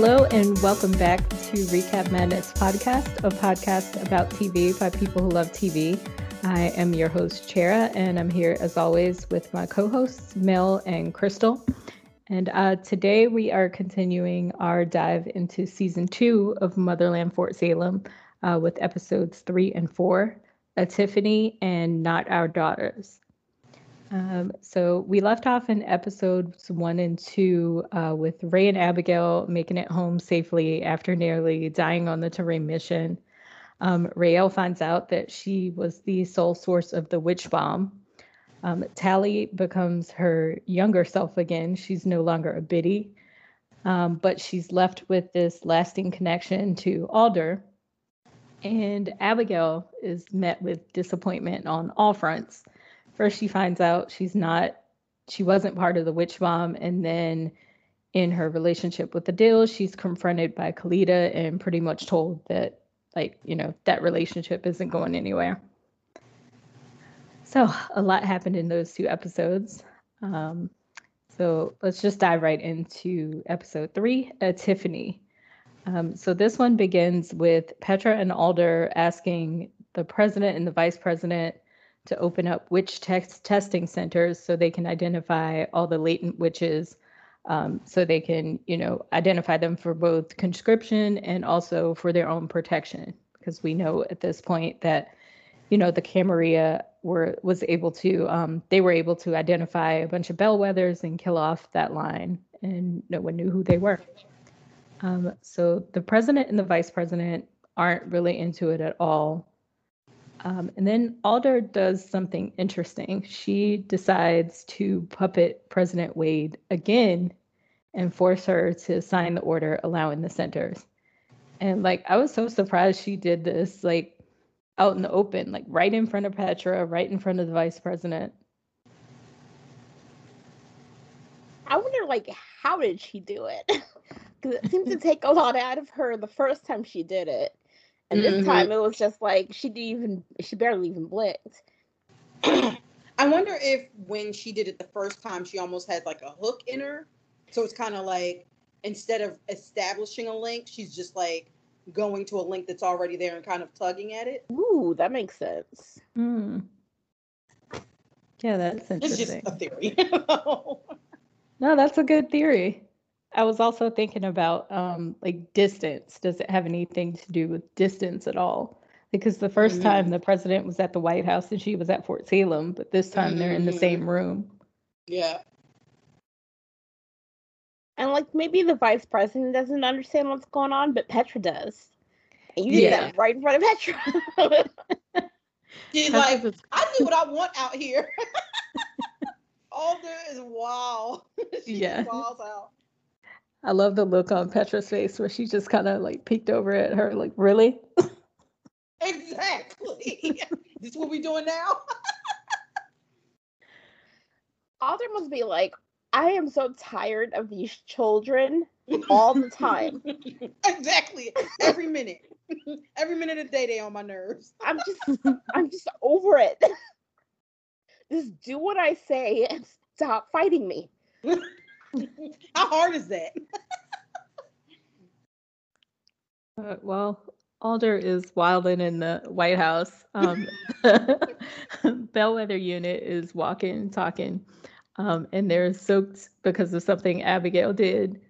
Hello, and welcome back to Recap Madness podcast, a podcast about TV by people who love TV. I am your host, Chera, and I'm here as always with my co hosts, Mel and Crystal. And uh, today we are continuing our dive into season two of Motherland Fort Salem uh, with episodes three and four, A Tiffany and Not Our Daughters. Um, so we left off in episodes one and two uh, with Ray and Abigail making it home safely after nearly dying on the terrain mission. Um, Raelle finds out that she was the sole source of the witch bomb. Um, Tally becomes her younger self again. She's no longer a biddy, um, but she's left with this lasting connection to Alder. And Abigail is met with disappointment on all fronts first she finds out she's not she wasn't part of the witch bomb and then in her relationship with Adil she's confronted by Khalida and pretty much told that like you know that relationship isn't going anywhere. So a lot happened in those two episodes. Um, so let's just dive right into episode three tiffany. Um, so this one begins with petra and alder asking the president and the vice president to open up witch text testing centers so they can identify all the latent witches um, so they can you know identify them for both conscription and also for their own protection. Because we know at this point that you know the camarilla were was able to um, they were able to identify a bunch of bellweathers and kill off that line and no one knew who they were. Um, so the president and the vice president aren't really into it at all um, and then Alder does something interesting. She decides to puppet President Wade again and force her to sign the order allowing the centers. And like, I was so surprised she did this, like, out in the open, like right in front of Petra, right in front of the vice president. I wonder, like, how did she do it? Because it seemed to take a lot out of her the first time she did it. And this mm-hmm. time it was just like she didn't even she barely even blinked. I wonder if when she did it the first time she almost had like a hook in her. So it's kind of like instead of establishing a link, she's just like going to a link that's already there and kind of tugging at it. Ooh, that makes sense. Mm. Yeah, that's interesting. It's just a theory. no, that's a good theory. I was also thinking about um, like distance. Does it have anything to do with distance at all? Because the 1st mm-hmm. time the president was at the White House and she was at Fort Salem, but this time mm-hmm. they're in the mm-hmm. same room. Yeah. And like maybe the vice president doesn't understand what's going on, but Petra does. And you did yeah. that right in front of Petra. She's like, I do what I want out here. All there is wow. she yeah. falls out. I love the look on Petra's face where she just kind of like peeked over at her, like, really? exactly. this what we're doing now? Alder must be like, I am so tired of these children all the time. exactly. Every minute. Every minute of the day they on my nerves. I'm just I'm just over it. Just do what I say and stop fighting me. How hard is that? uh, well, Alder is wilding in the White House. Um, Bellweather unit is walking, talking, um, and they're soaked because of something Abigail did.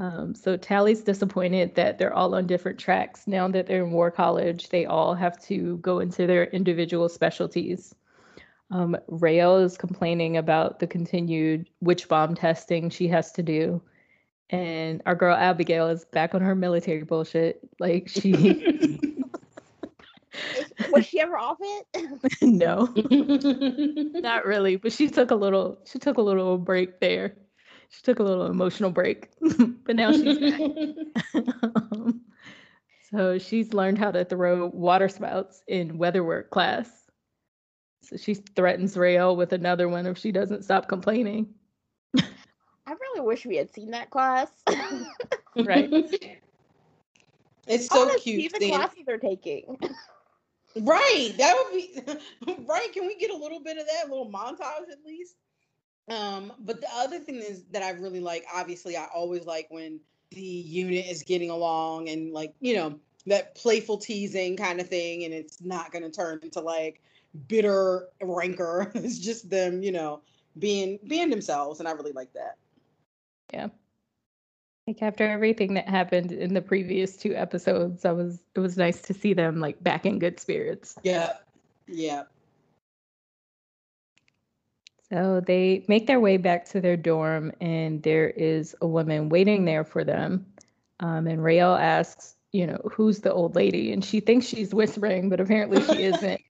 Um, so Tally's disappointed that they're all on different tracks. Now that they're in War College, they all have to go into their individual specialties. Um, Raelle is complaining about the continued witch bomb testing she has to do. And our girl Abigail is back on her military bullshit. Like she was she ever off it? no. Not really. But she took a little she took a little break there. She took a little emotional break. but now she's back. um, so she's learned how to throw water spouts in weatherwork class so she threatens Raelle with another one if she doesn't stop complaining. I really wish we had seen that class. right. It's so cute. See the classes they're taking. Right. That would be right. Can we get a little bit of that, a little montage at least? Um, but the other thing is that I really like, obviously, I always like when the unit is getting along and like you know that playful teasing kind of thing, and it's not going to turn into like bitter rancor. it's just them, you know, being being themselves, and I really like that. Yeah. Like after everything that happened in the previous two episodes, I was it was nice to see them like back in good spirits. Yeah. Yeah. So they make their way back to their dorm, and there is a woman waiting there for them. Um, and Raelle asks, you know, who's the old lady? And she thinks she's whispering, but apparently she isn't.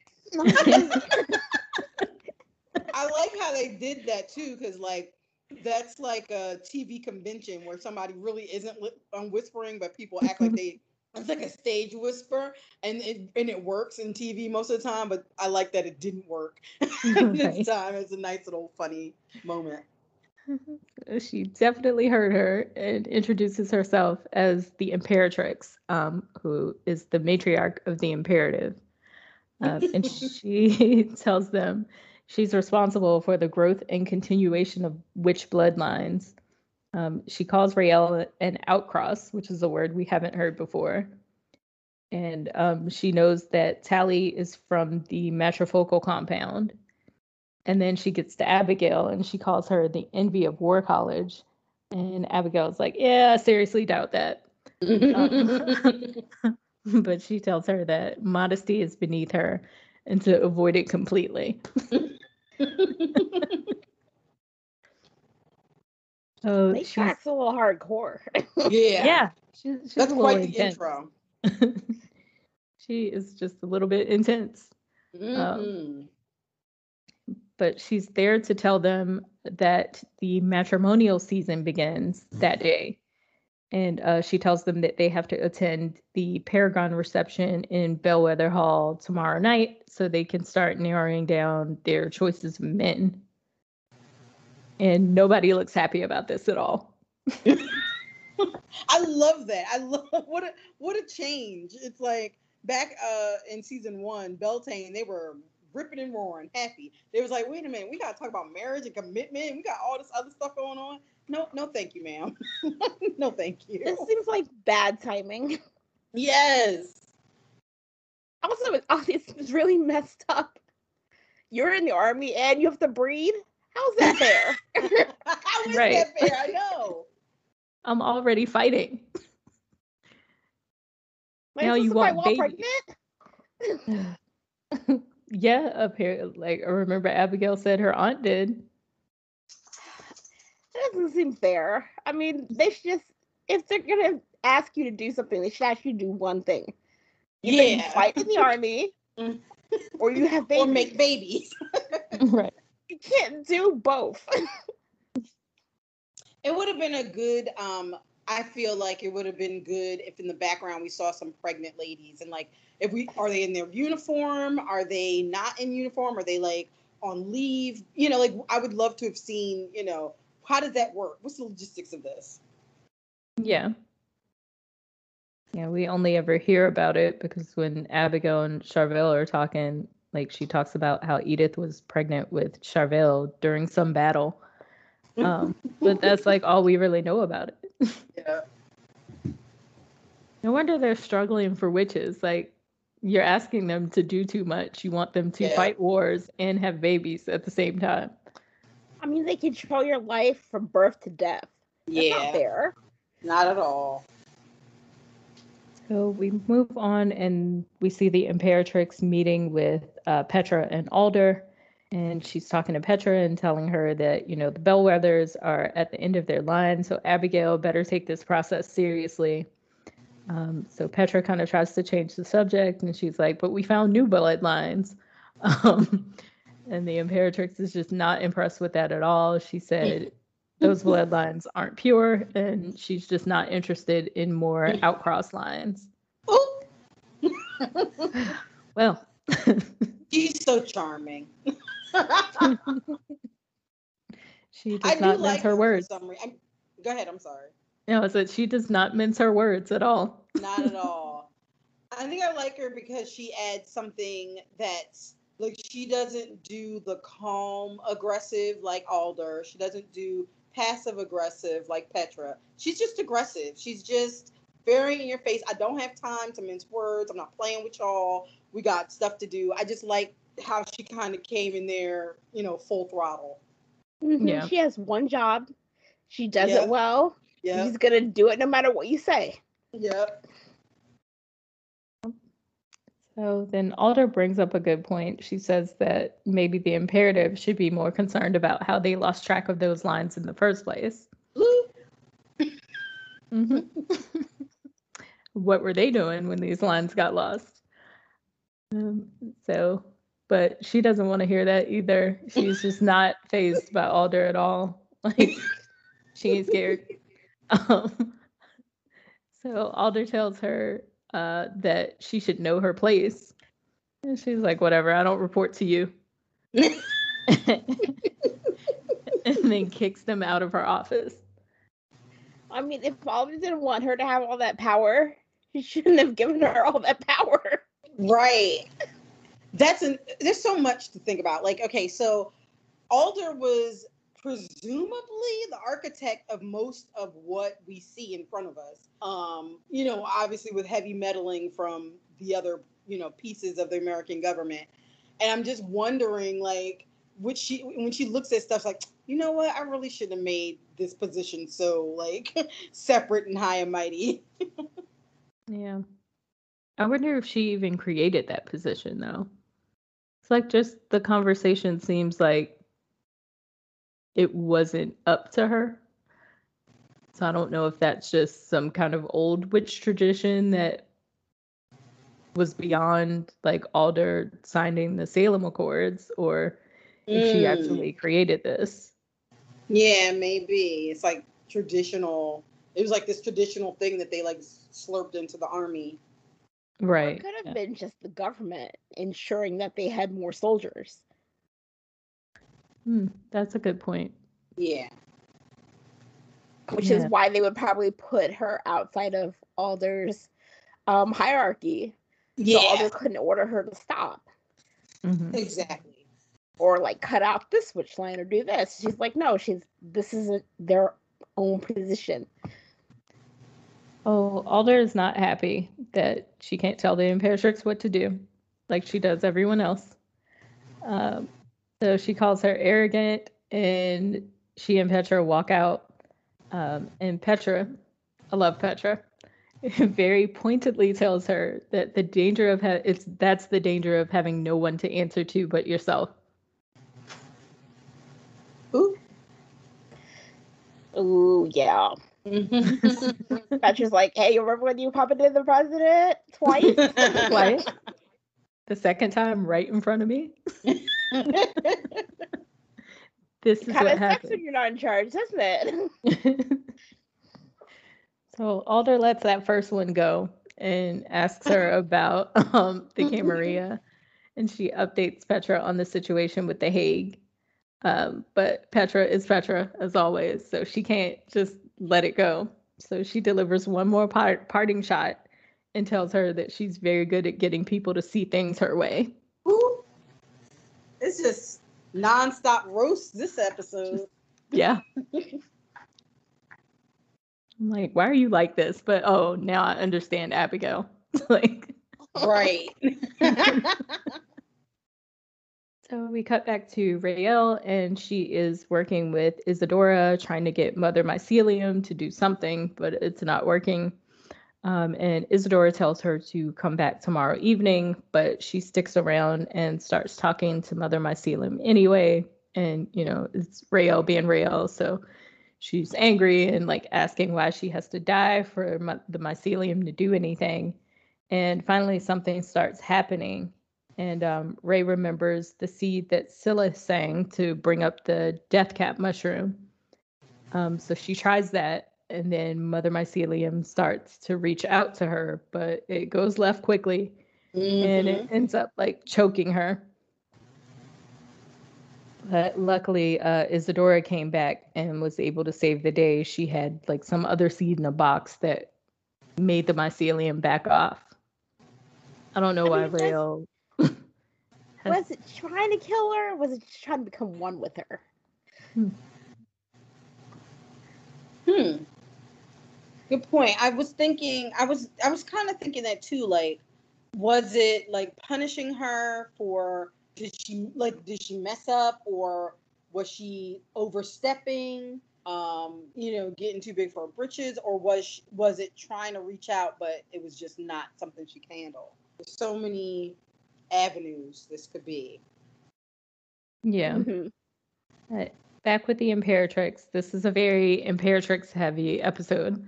I like how they did that too, because like that's like a TV convention where somebody really isn't li- um, whispering, but people act like they it's like a stage whisper, and it and it works in TV most of the time. But I like that it didn't work Right. this time. It's a nice little funny moment. she definitely heard her and introduces herself as the Imperatrix, um, who is the matriarch of the Imperative. Um, and she tells them she's responsible for the growth and continuation of witch bloodlines. Um, she calls Raelle an outcross, which is a word we haven't heard before. And um, she knows that Tally is from the matrifocal compound. And then she gets to Abigail and she calls her the envy of War College. And Abigail's like, Yeah, I seriously doubt that. but she tells her that modesty is beneath her and to avoid it completely. So They she's, a little hardcore. yeah, yeah, she's, she's that's a quite the intense. intro. she is just a little bit intense. Mhm. but she's there to tell them that the matrimonial season begins that day. And uh, she tells them that they have to attend the Paragon reception in Bellweather Hall tomorrow night so they can start narrowing down their choices of men. And nobody looks happy about this at all. I love that. I love what a what a change. It's like back uh in season one, Beltane, they were ripping and roaring, happy. They was like, wait a minute, we gotta talk about marriage and commitment. We got all this other stuff going on. No, no, thank you, ma'am. no, thank you. this seems like bad timing. Yes. Also, it's it's really messed up. You're in the army and you have to breed. How's that fair? How is Right. that fair? I know. I'm already fighting. Might Now as well you want while babies. pregnant? yeah, apparently, like I remember Abigail said her aunt did. That doesn't seem fair. I mean, they should just if they're gonna ask you to do something, they should ask you to do one thing. Either you Yeah. fight in the army, or you have babies. Or make babies. right. You can't do both. It would have been a good um I feel like it would have been good if in the background we saw some pregnant ladies and like if we are they in their uniform? Are they not in uniform? Are they like on leave? You know, like I would love to have seen, you know, how does that work? What's the logistics of this? Yeah. Yeah, we only ever hear about it because when Abigail and Charvel are talking, like she talks about how Edith was pregnant with Charvel during some battle. Um, but that's like all we really know about it. Yeah. No wonder they're struggling for witches. Like you're asking them to do too much. You want them to Yeah. fight wars and have babies at the same time. I mean, they control your life from birth to death. That's not Yeah. fair. Not at all. So we move on and we see the Imperatrix meeting with uh, Petra and Alder. And she's talking to Petra and telling her that, you know, the Bellweathers are at the end of their line. So Abigail better take this process seriously. Um, so Petra kind of tries to change the subject and she's like, but we found new bloodlines. Um, and the Imperatrix is just not impressed with that at all. She said, those bloodlines aren't pure and she's just not interested in more outcross lines. Oh, Well, she's so charming. she does do not like mince her words. some re- I'm- Go ahead. I'm sorry. No, I said she does not mince her words at all. Not at all. I think I like her because she adds something that's like she doesn't do the calm aggressive like Alder. She doesn't do passive aggressive like Petra. She's just aggressive. She's just very in your face. I don't have time to mince words. I'm not playing with y'all. We got stuff to do. I just like how she kind of came in there, you know, full throttle. Mm-hmm. Yeah. She has one job. She does it well. Yeah. She's gonna do it no matter what you say. Yep. So then Alder brings up a good point. She says that maybe the imperative should be more concerned about how they lost track of those lines in the first place. mm-hmm. what were they doing when these lines got lost? Um, so, but she doesn't want to hear that either. She's just not phased by Alder at all. Like she ain't scared. Um, so Alder tells her uh, that she should know her place. And she's like, whatever, I don't report to you. and then kicks them out of her office. I mean, if Alder didn't want her to have all that power, he shouldn't have given her all that power. Right. That's an there's so much to think about. Like, okay, so Alder was presumably the architect of most of what we see in front of us. Um, you know, obviously with heavy meddling from the other, you know, pieces of the American government. And I'm just wondering, like, which she when she looks at stuff like, you know what, I really should have made this position so like separate and high and mighty. yeah. I wonder if she even created that position though. It's like just the conversation seems like it wasn't up to her. So I don't know if that's just some kind of old witch tradition that was beyond like Alder signing the Salem Accords or if mm. she actually created this. Yeah, maybe. It's like traditional. It was like this traditional thing that they like slurped into the army. Right. Or it could have yeah. been just the government ensuring that they had more soldiers. Hmm, that's a good point. Yeah. Which yeah. is why they would probably put her outside of Alder's um, hierarchy. Yeah. So Alder couldn't order her to stop. Mm-hmm. Exactly. Or like cut out this switch line or do this. She's like, no, she's this isn't their own position. Oh, Alder is not happy that she can't tell the Imperatrix what to do, like she does everyone else. Um, so she calls her arrogant, and she and Petra walk out. Um, and Petra, I love Petra, very pointedly tells her that the danger of ha- it's that's the danger of having no one to answer to but yourself. Ooh. Ooh, yeah. Petra's like, hey, you remember when you popped puppeted the president twice? twice. The second time, right in front of me. This is what happens when you're not in charge, doesn't it? so Alder lets that first one go and asks her about um, the Camarilla, and she updates Petra on the situation with the Hague. Um, but Petra is Petra as always, so she can't just let it go. So she delivers one more part- parting shot and tells her that she's very good at getting people to see things her way. It's just nonstop roast this episode. Yeah. I'm like, why are you like this? But oh, now I understand Abigail. like, right. so we cut back to Raelle, and she is working with Isadora, trying to get Mother Mycelium to do something, but it's not working. Um, and Isadora tells her to come back tomorrow evening, but she sticks around and starts talking to Mother Mycelium anyway. And, you know, it's Raelle being Raelle. So she's angry and like asking why she has to die for my- the mycelium to do anything. And finally, something starts happening. And um, Ray remembers the seed that Scylla sang to bring up the death cap mushroom. Um, so she tries that and then Mother Mycelium starts to reach out to her, but it goes left quickly mm-hmm. and it mm-hmm. ends up like choking her. But luckily, uh, Isadora came back and was able to save the day. She had like some other seed in a box that made the mycelium back off. I don't know I why Raelle. was it trying to kill her? was it just trying to become one with her? Hmm. Good point. I was thinking. I was. I was kind of thinking that too. Like, was it like punishing her for? Did she like? Did she mess up, or was she overstepping? Um, you know, getting too big for her britches, or was she, was it trying to reach out, but it was just not something she can handle? There's so many avenues this could be. Yeah. Mm-hmm. Back with the Imperatrix. This is a very Imperatrix heavy episode.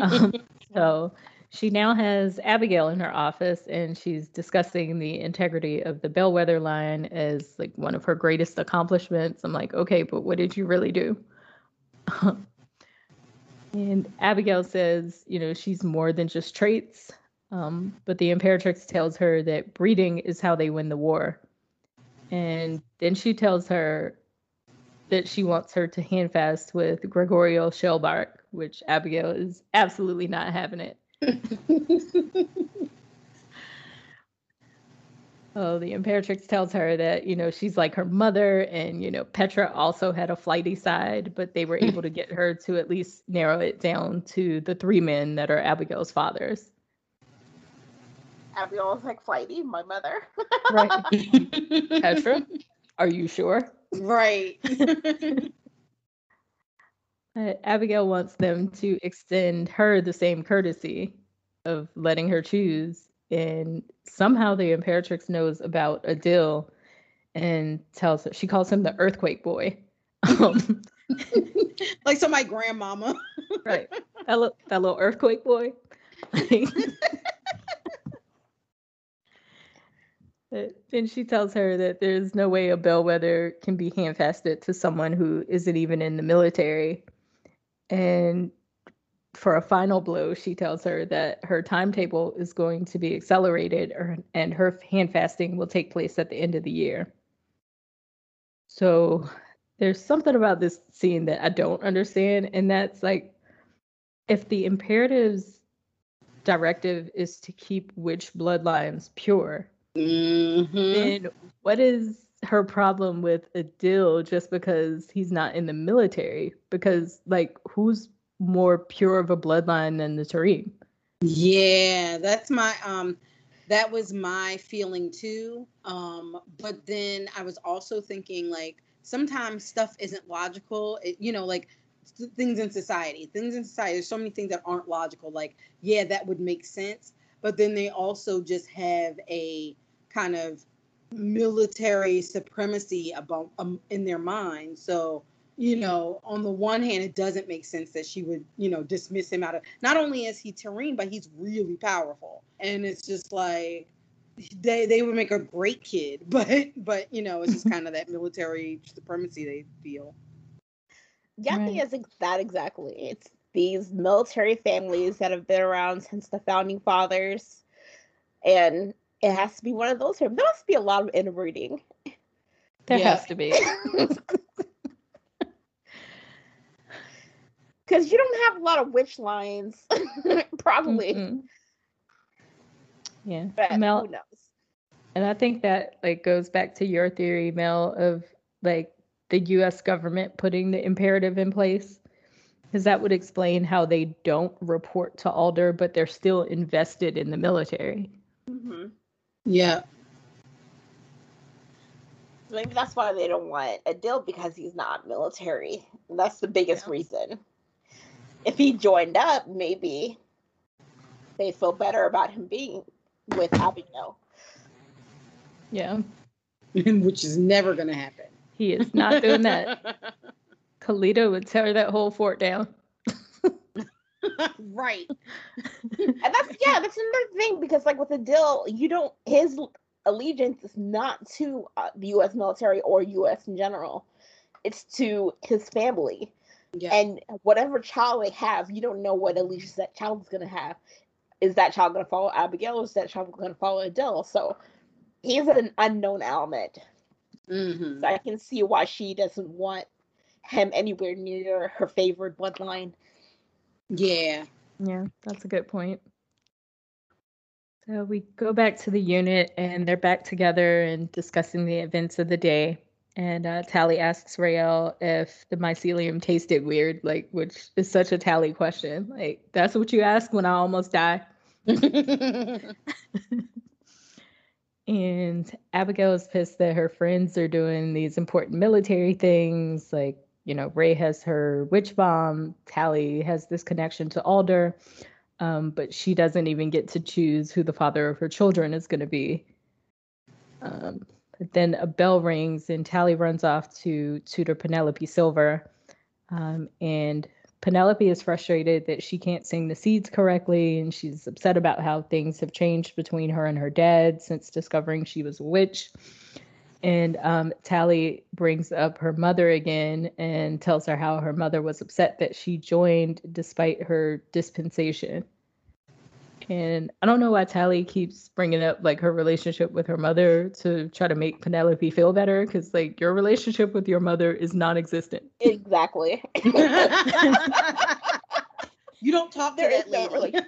Um, so she now has Abigail in her office and she's discussing the integrity of the bellweather line as like one of her greatest accomplishments. I'm like, okay, but what did you really do? and Abigail says, you know, she's more than just traits. Um, but the Imperatrix tells her that breeding is how they win the war. And then she tells her that she wants her to handfast with Gregorio Shellbark, which Abigail is absolutely not having it. Oh, the Imperatrix tells her that, you know, she's like her mother, and, you know, Petra also had a flighty side, but they were able to get her to at least narrow it down to the three men that are Abigail's fathers. Abigail was like flighty, my mother. Right. Petra, are you sure? right. Uh, Abigail wants them to extend her the same courtesy of letting her choose. And somehow the Imperatrix knows about Adil and tells her, she calls him the earthquake boy. Um, like so, my grandmama. right. That, little, that little earthquake boy. Then she tells her that there's no way a bellweather can be handfasted to someone who isn't even in the military. And for a final blow, she tells her that her timetable is going to be accelerated or, and her handfasting will take place at the end of the year. So there's something about this scene that I don't understand. And that's like, if the imperative's directive is to keep witch bloodlines pure, Mm-hmm. then what is her problem with Adil just because he's not in the military? Because like who's more pure of a bloodline than the Tarim? Yeah, that's my um that was my feeling too. Um but then I was also thinking like sometimes stuff isn't logical. It, you know, like things in society. Things in society there's so many things that aren't logical. Like yeah, that would make sense, but then they also just have a kind of military supremacy about um, in their mind. So you know, on the one hand, it doesn't make sense that she would, you know, dismiss him out of. Not only is he Tarim, but he's really powerful, and it's just like they they would make a great kid, but but you know, it's just kind of that military supremacy they feel. Yeah, I think it's that exactly. It's these military families that have been around since the founding fathers, and it has to be one of those here. There must be a lot of interbreeding. There Yeah. has to be. Because you don't have a lot of witch lines, probably. Mm-mm. Yeah. But Mel, who knows? and I think that like goes back to your theory, Mel, of like the US government putting the imperative in place. Because that would explain how they don't report to Alder, but they're still invested in the military. hmm Yeah, maybe that's why they don't want Adil because he's not military. That's the biggest Yeah. reason. If he joined up, maybe they feel better about him being with Abigail. Yeah. which is never gonna happen. He is not doing that. Khalida would tear that whole fort down. Right. And that's yeah, that's another thing because like with Adil, you don't his allegiance is not to uh, the U.S. military or U.S. in general. It's to his family. Yeah. and whatever child they have, you don't know what allegiance that child is going to have. Is that child going to follow Abigail or is that child going to follow Adil? So he's an unknown element. Mhm. So I can see why she doesn't want him anywhere near her favorite bloodline. Yeah. Yeah, that's a good point. So we go back to the unit and they're back together and discussing the events of the day. And uh, Tally asks Raelle if the mycelium tasted weird, like, which is such a Tally question. Like, that's what you ask when I almost die. and Abigail is pissed that her friends are doing these important military things. Like, you know, Ray has her witch bomb, Tally has this connection to Alder, um, but she doesn't even get to choose who the father of her children is going to be. Um, then a bell rings and Tally runs off to tutor Penelope Silver. Um, and Penelope is frustrated that she can't sing the seeds correctly, and she's upset about how things have changed between her and her dad since discovering she was a witch. And um, Tally brings up her mother again and tells her how her mother was upset that she joined despite her dispensation. And I don't know why Tally keeps bringing up like her relationship with her mother to try to make Penelope feel better because like your relationship with your mother is non-existent. Exactly. you don't talk to There is that no lady.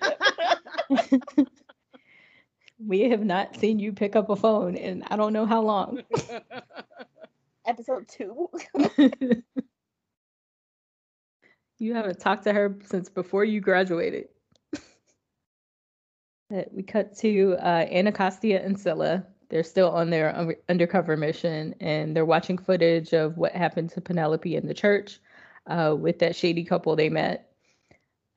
relationship. We have not seen you pick up a phone in I don't know how long. Episode two. you haven't talked to her since before you graduated. We cut to uh, Anacostia and Scylla. They're still on their un- undercover mission and they're watching footage of what happened to Penelope in the church uh, with that shady couple they met.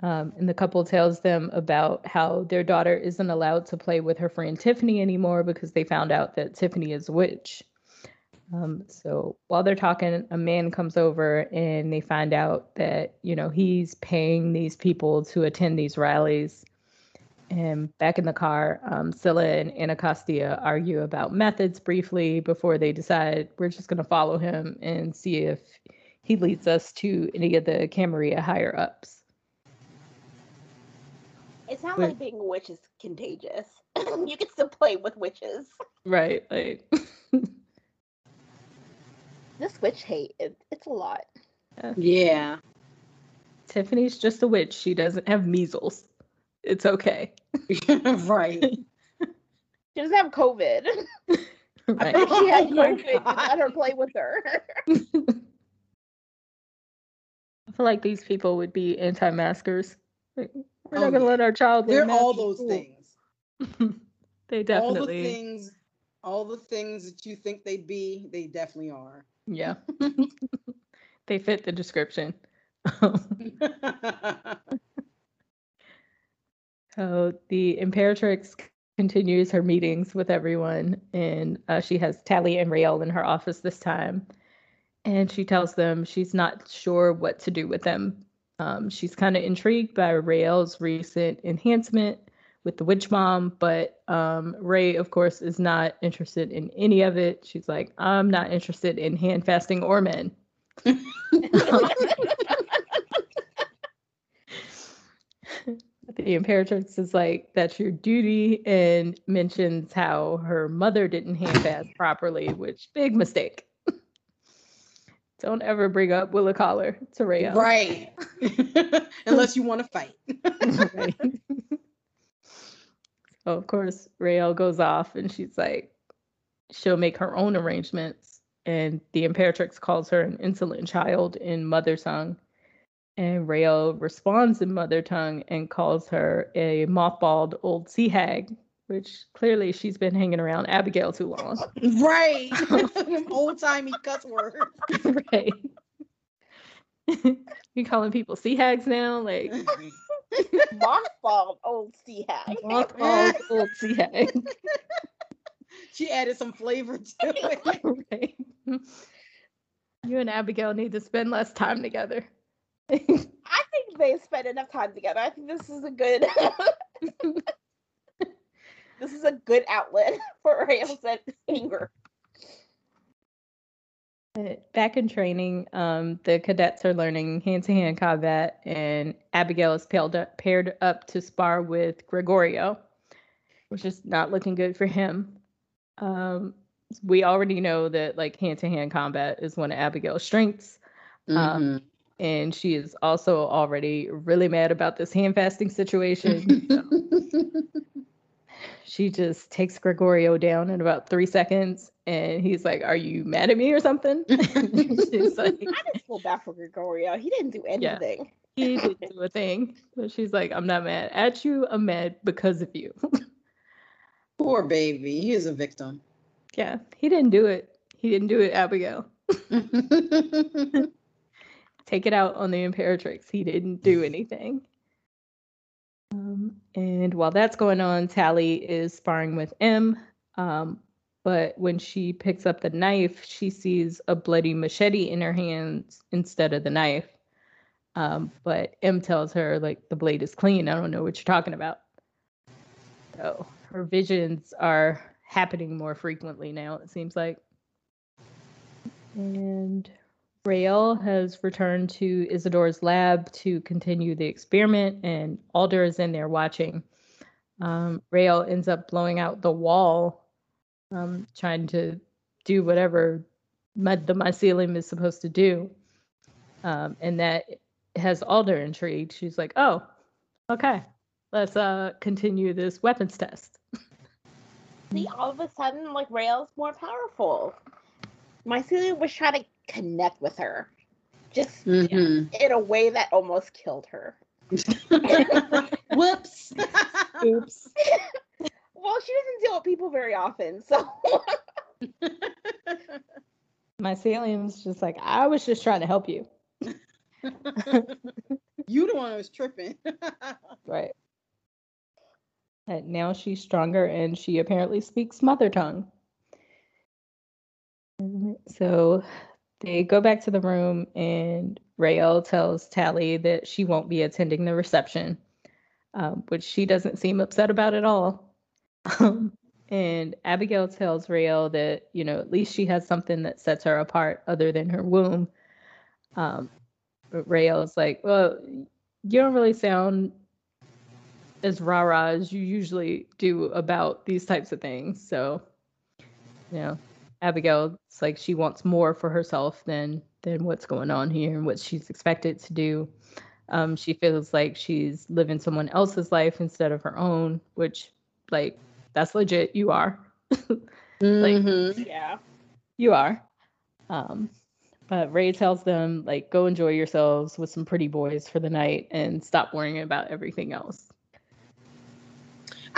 Um, and the couple tells them about how their daughter isn't allowed to play with her friend Tiffany anymore because they found out that Tiffany is a witch. Um, so while they're talking, a man comes over and they find out that, you know, he's paying these people to attend these rallies. And back in the car, um, Scylla and Anacostia argue about methods briefly before they decide we're just going to follow him and see if he leads us to any of the Camarilla higher ups. It sounds Wait. like being a witch is contagious. you can still play with witches. Right. Like, This witch hate, it, it's a lot. yeah. Tiffany's just a witch. She doesn't have measles. It's okay. right. She doesn't have COVID. right. If she had Oh COVID, just let her play with her. I feel like these people would be anti-maskers. We're Oh, not gonna yeah. let our child. They're all those school." things. they definitely. All the things, all the things that you think they'd be, they definitely are. Yeah. they fit the description. so the Imperatrix continues her meetings with everyone, and uh, she has Tally and Raelle in her office this time. And she tells them she's not sure what to do with them. Um, she's kind of intrigued by Raelle's recent enhancement with the witch bomb, but um, Ray, of course, is not interested in any of it. She's like, I'm not interested in hand fasting or men. the Imperatrix is like, that's your duty, and mentions how her mother didn't hand fast properly, which big mistake. Don't ever bring up Willa Collar to Raelle. right. Unless you want to fight. Right. so of course Raelle goes off and she's like, she'll make her own arrangements. And the Imperatrix calls her an insolent child in mother tongue. And Raelle responds in mother tongue and calls her a mothballed old sea hag, which clearly she's been hanging around Abigail too long. right. Old timey cuss words. right. you calling people sea hags now? Like Mothballed old sea hag. mothballed old sea hag. she added some flavor to it. right. You and Abigail need to spend less time together. I think they spend enough time together. I think this is a good this is a good outlet for Raelle's anger. Back in training, um, the cadets are learning hand-to-hand combat, and Abigail is paired up, paired up to spar with Gregorio, which is not looking good for him. Um, we already know that like hand-to-hand combat is one of Abigail's strengths. Um, and she is also already really mad about this hand fasting situation. so she just takes Gregorio down in about three seconds, and he's like, "Are you mad at me or something?" she's like, I just feel bad for Gregorio. He didn't do anything. Yeah, he didn't do a thing, but she's like, "I'm not mad at you. I'm mad because of you." Poor baby. He is a victim. Yeah, he didn't do it. He didn't do it, Abigail. Take it out on the Imperatrix. He didn't do anything. Um, and while that's going on, Tally is sparring with M. Um, but when she picks up the knife, she sees a bloody machete in her hands instead of the knife. Um, but M tells her, like, the blade is clean. I don't know what you're talking about. So her visions are happening more frequently now, it seems like. And Raelle has returned to Isadora's lab to continue the experiment, and Alder is in there watching. Um, Raelle ends up blowing out the wall, um, trying to do whatever my, the mycelium is supposed to do. Um, and that has Alder intrigued. She's like, oh, okay, let's uh, continue this weapons test. See, all of a sudden, like Raelle's more powerful. Mycelium was trying to connect with her, just Mhm. in a way that almost killed her. Whoops. Oops. Well, she doesn't deal with people very often, so my Mycelium's just like, I was just trying to help you. you the one who was tripping. Right. And now she's stronger and she apparently speaks mother tongue. So they go back to the room and Raelle tells Tally that she won't be attending the reception, um, which she doesn't seem upset about at all. Um, and Abigail tells Raelle that, you know, at least she has something that sets her apart other than her womb. Um, but Raelle's like, well, you don't really sound as rah rah as you usually do about these types of things. So, you know, Abigail, it's like she wants more for herself than than what's going on here and what she's expected to do. Um, she feels like she's living someone else's life instead of her own, which, like, that's legit. You are. Mhm. yeah. You are. Um, but Ray tells them, like, go enjoy yourselves with some pretty boys for the night and stop worrying about everything else.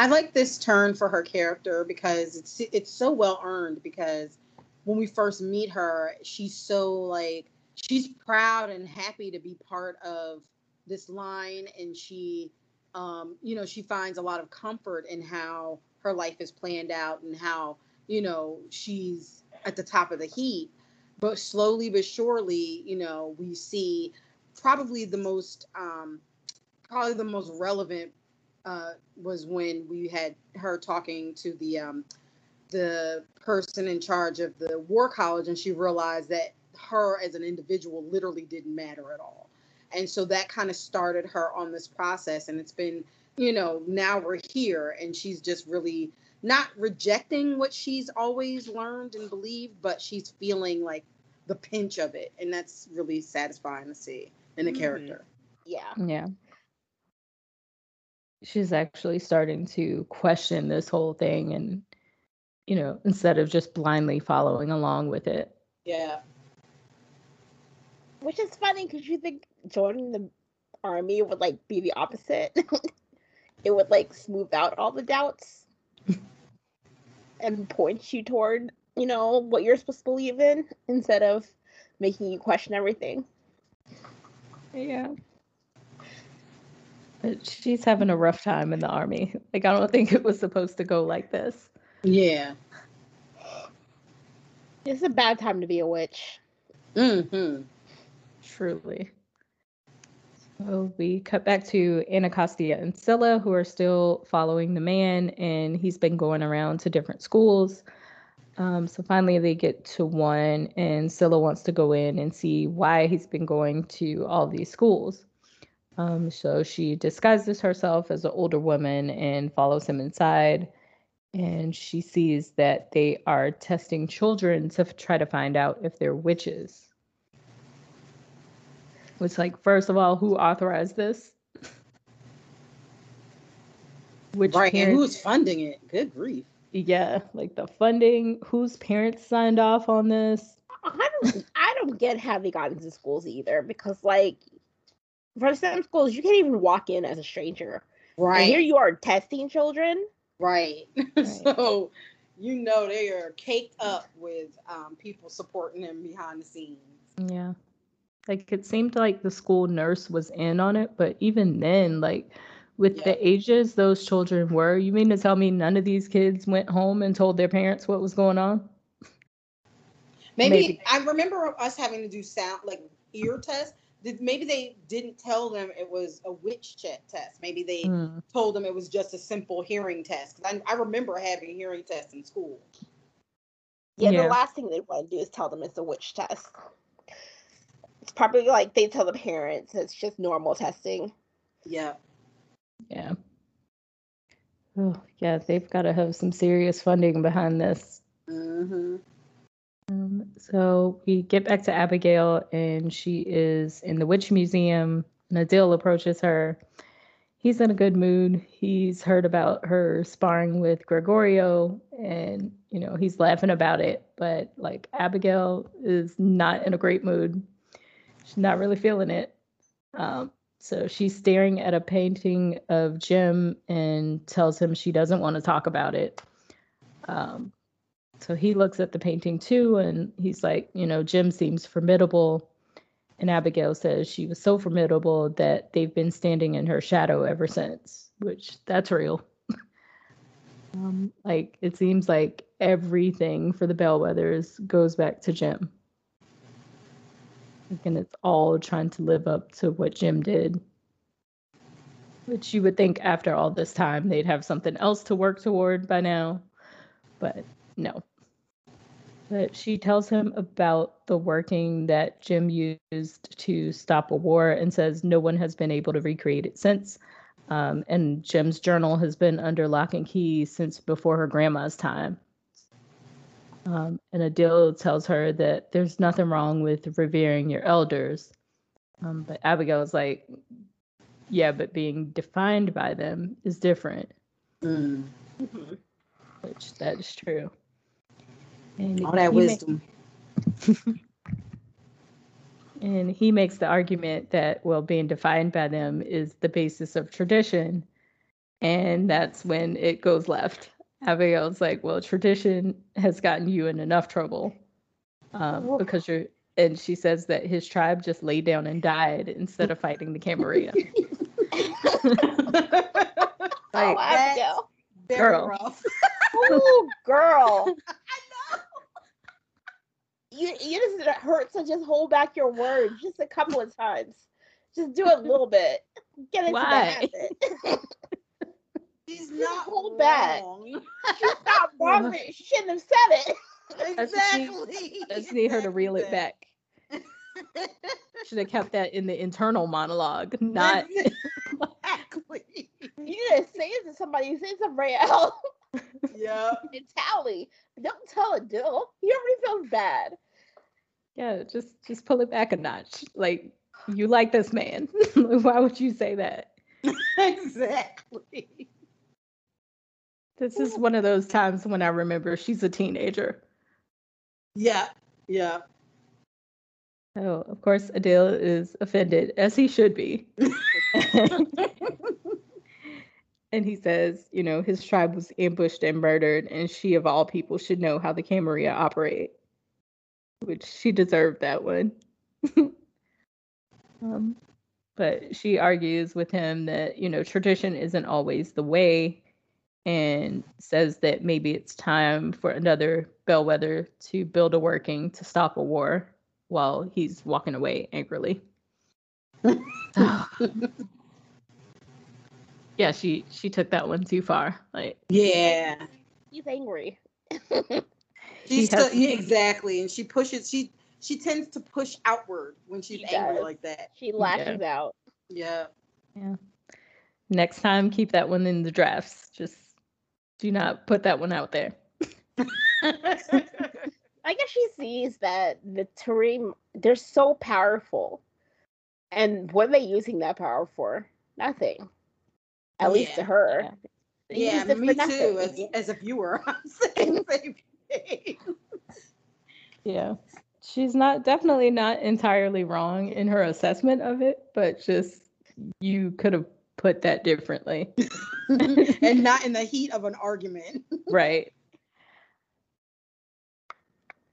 I like this turn for her character because it's it's so well earned because when we first meet her, she's so like she's proud and happy to be part of this line. And she um you know she finds a lot of comfort in how her life is planned out and how you know she's at the top of the heat but slowly but surely you know we see probably the most um probably the most relevant uh, was when we had her talking to the um, the person in charge of the war college, and she realized that her as an individual literally didn't matter at all, and so that kind of started her on this process, and it's been you know now we're here, and she's just really not rejecting what she's always learned and believed, but she's feeling like the pinch of it, and that's really satisfying to see in a Mhm. character. Yeah. Yeah. She's actually starting to question this whole thing and, you know, instead of just blindly following along with it. Yeah. Which is funny because you think joining the army would like be the opposite. it would like smooth out all the doubts and point you toward, you know, what you're supposed to believe in instead of making you question everything. Yeah. But she's having a rough time in the army. Like, I don't think it was supposed to go like this. Yeah. It's a bad time to be a witch. Mm-hmm. Truly. So we cut back to Anacostia and Scylla, who are still following the man, and he's been going around to different schools. Um, so finally, they get to one, and Scylla wants to go in and see why he's been going to all these schools. Um, so she disguises herself as an older woman and follows him inside. And she sees that they are testing children to f- try to find out if they're witches. It's like, first of all, who authorized this? which right, parents, and who's funding it? Good grief. Yeah, like the funding, whose parents signed off on this? I don't I don't get how they got into schools either because like for some schools you can't even walk in as a stranger. Right. And here you are testing children. Right. right. so you know they are caked up with um, people supporting them behind the scenes. Yeah. Like it seemed like the school nurse was in on it, but even then, like with yeah. the ages those children were, you mean to tell me none of these kids went home and told their parents what was going on? Maybe, maybe. I remember us having to do sound like ear tests. Maybe they didn't tell them it was a witch check test. Maybe they mm. told them it was just a simple hearing test. I, I remember having hearing tests in school. Yeah, yeah, the last thing they want to do is tell them it's a witch test. It's probably like they tell the parents it's just normal testing. Yeah. Yeah. Oh, yeah, they've got to have some serious funding behind this. Mm-hmm. Um, so we get back to Abigail, and she is in the Witch Museum. Adil approaches her. He's in a good mood. He's heard about her sparring with Gregorio, and you know he's laughing about it. But like Abigail is not in a great mood. She's not really feeling it. Um, so she's staring at a painting of Jim and tells him she doesn't want to talk about it. Um, so he looks at the painting too, and he's like, you know, Jim seems formidable. And Abigail says she was so formidable that they've been standing in her shadow ever since, which that's real. um, like it seems like everything for the Bellweathers goes back to Jim. And it's all trying to live up to what Jim did. Which you would think after all this time they'd have something else to work toward by now. But no. But she tells him about the working that Jim used to stop a war and says no one has been able to recreate it since. Um, and Jim's journal has been under lock and key since before her grandma's time. Um, and Adil tells her that there's nothing wrong with revering your elders. Um, but Abigail's like, yeah, but being defined by them is different. Mm. Which that is true. And All that wisdom. and he makes the argument that, well, being defined by them is the basis of tradition. And that's when it goes left. Abigail's like, well, tradition has gotten you in enough trouble um, because you're. And she says that his tribe just laid down and died instead of fighting the Camarilla. like, oh, Abigail. Girl. Rough. Ooh, girl. You you just hurt to just hold back your words just a couple of times. Just do it a little bit. Get into Why? the habit. She's not hold wrong. back. She's not wrong. She shouldn't have said it. Exactly. I just need her to reel it back. Should have kept that in the internal monologue, not exactly. You didn't say it to somebody. You say it to Raelle. Yeah. and Tally. Don't tell Adil. He already feels bad. Yeah, just just pull it back a notch. Like you like this man. Why would you say that? exactly. This is one of those times when I remember she's a teenager. Yeah, yeah. Oh, of course, Adil is offended, as he should be. And he says, you know, his tribe was ambushed and murdered, and she, of all people, should know how the Camarilla operate. Which she deserved that one. um, but she argues with him that, you know, tradition isn't always the way and says that maybe it's time for another bellweather to build a working to stop a war while he's walking away angrily. yeah, she she took that one too far. Like yeah, he's angry. she's has, yeah, exactly, and she pushes. She she tends to push outward when she's she angry like that. She lashes yeah. out. Yeah. Yeah. Next time, keep that one in the drafts. Just do not put that one out there. I guess she sees that the Tarim they're so powerful. And what are they using that power for? Nothing. At yeah. least to her. Yeah, me too. As, as a viewer, I'm saying the same thing. Yeah. She's not definitely not entirely wrong in her assessment of it, but just you could have put that differently. and not in the heat of an argument. right.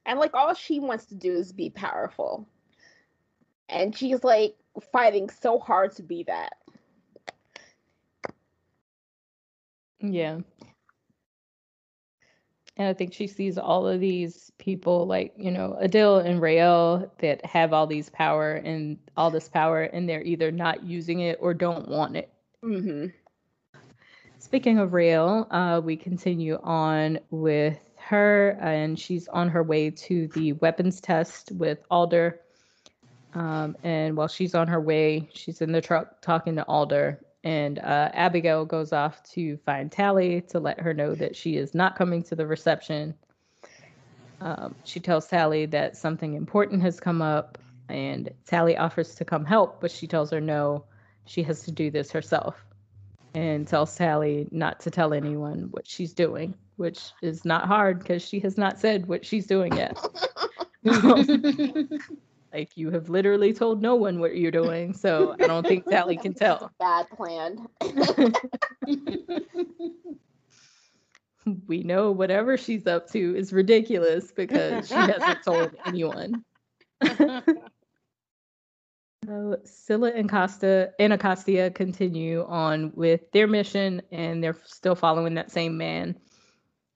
And like all she wants to do is be powerful. And she's like fighting so hard to be that. Yeah. And I think she sees all of these people like, you know, Adil and Raelle that have all these power and all this power and they're either not using it or don't want it. Mm-hmm. Speaking of Raelle, uh, we continue on with her and she's on her way to the weapons test with Alder. Um, and while she's on her way, she's in the truck talking to Alder and uh, Abigail goes off to find Tally to let her know that she is not coming to the reception. Um, she tells Tally that something important has come up, and Tally offers to come help, but she tells her no, she has to do this herself, and tells Tally not to tell anyone what she's doing, which is not hard because she has not said what she's doing yet. Like you have literally told no one what you're doing, so I don't think Tally can tell. Bad plan. we know whatever she's up to is ridiculous because she hasn't told anyone. so Scylla and Costa Anacostia continue on with their mission and they're still following that same man.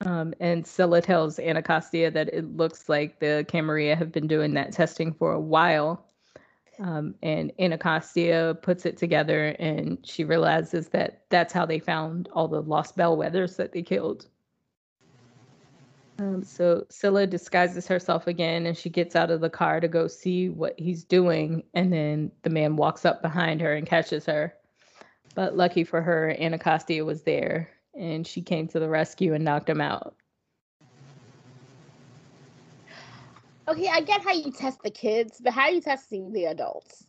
Um, and Scylla tells Anacostia that it looks like the Camarilla have been doing that testing for a while. Um, and Anacostia puts it together and she realizes that that's how they found all the lost bellweathers that they killed. Um, so Scylla disguises herself again and she gets out of the car to go see what he's doing. And then the man walks up behind her and catches her. But lucky for her, Anacostia was there and she came to the rescue and knocked him out. Okay, I get how you test the kids, but how are you testing the adults?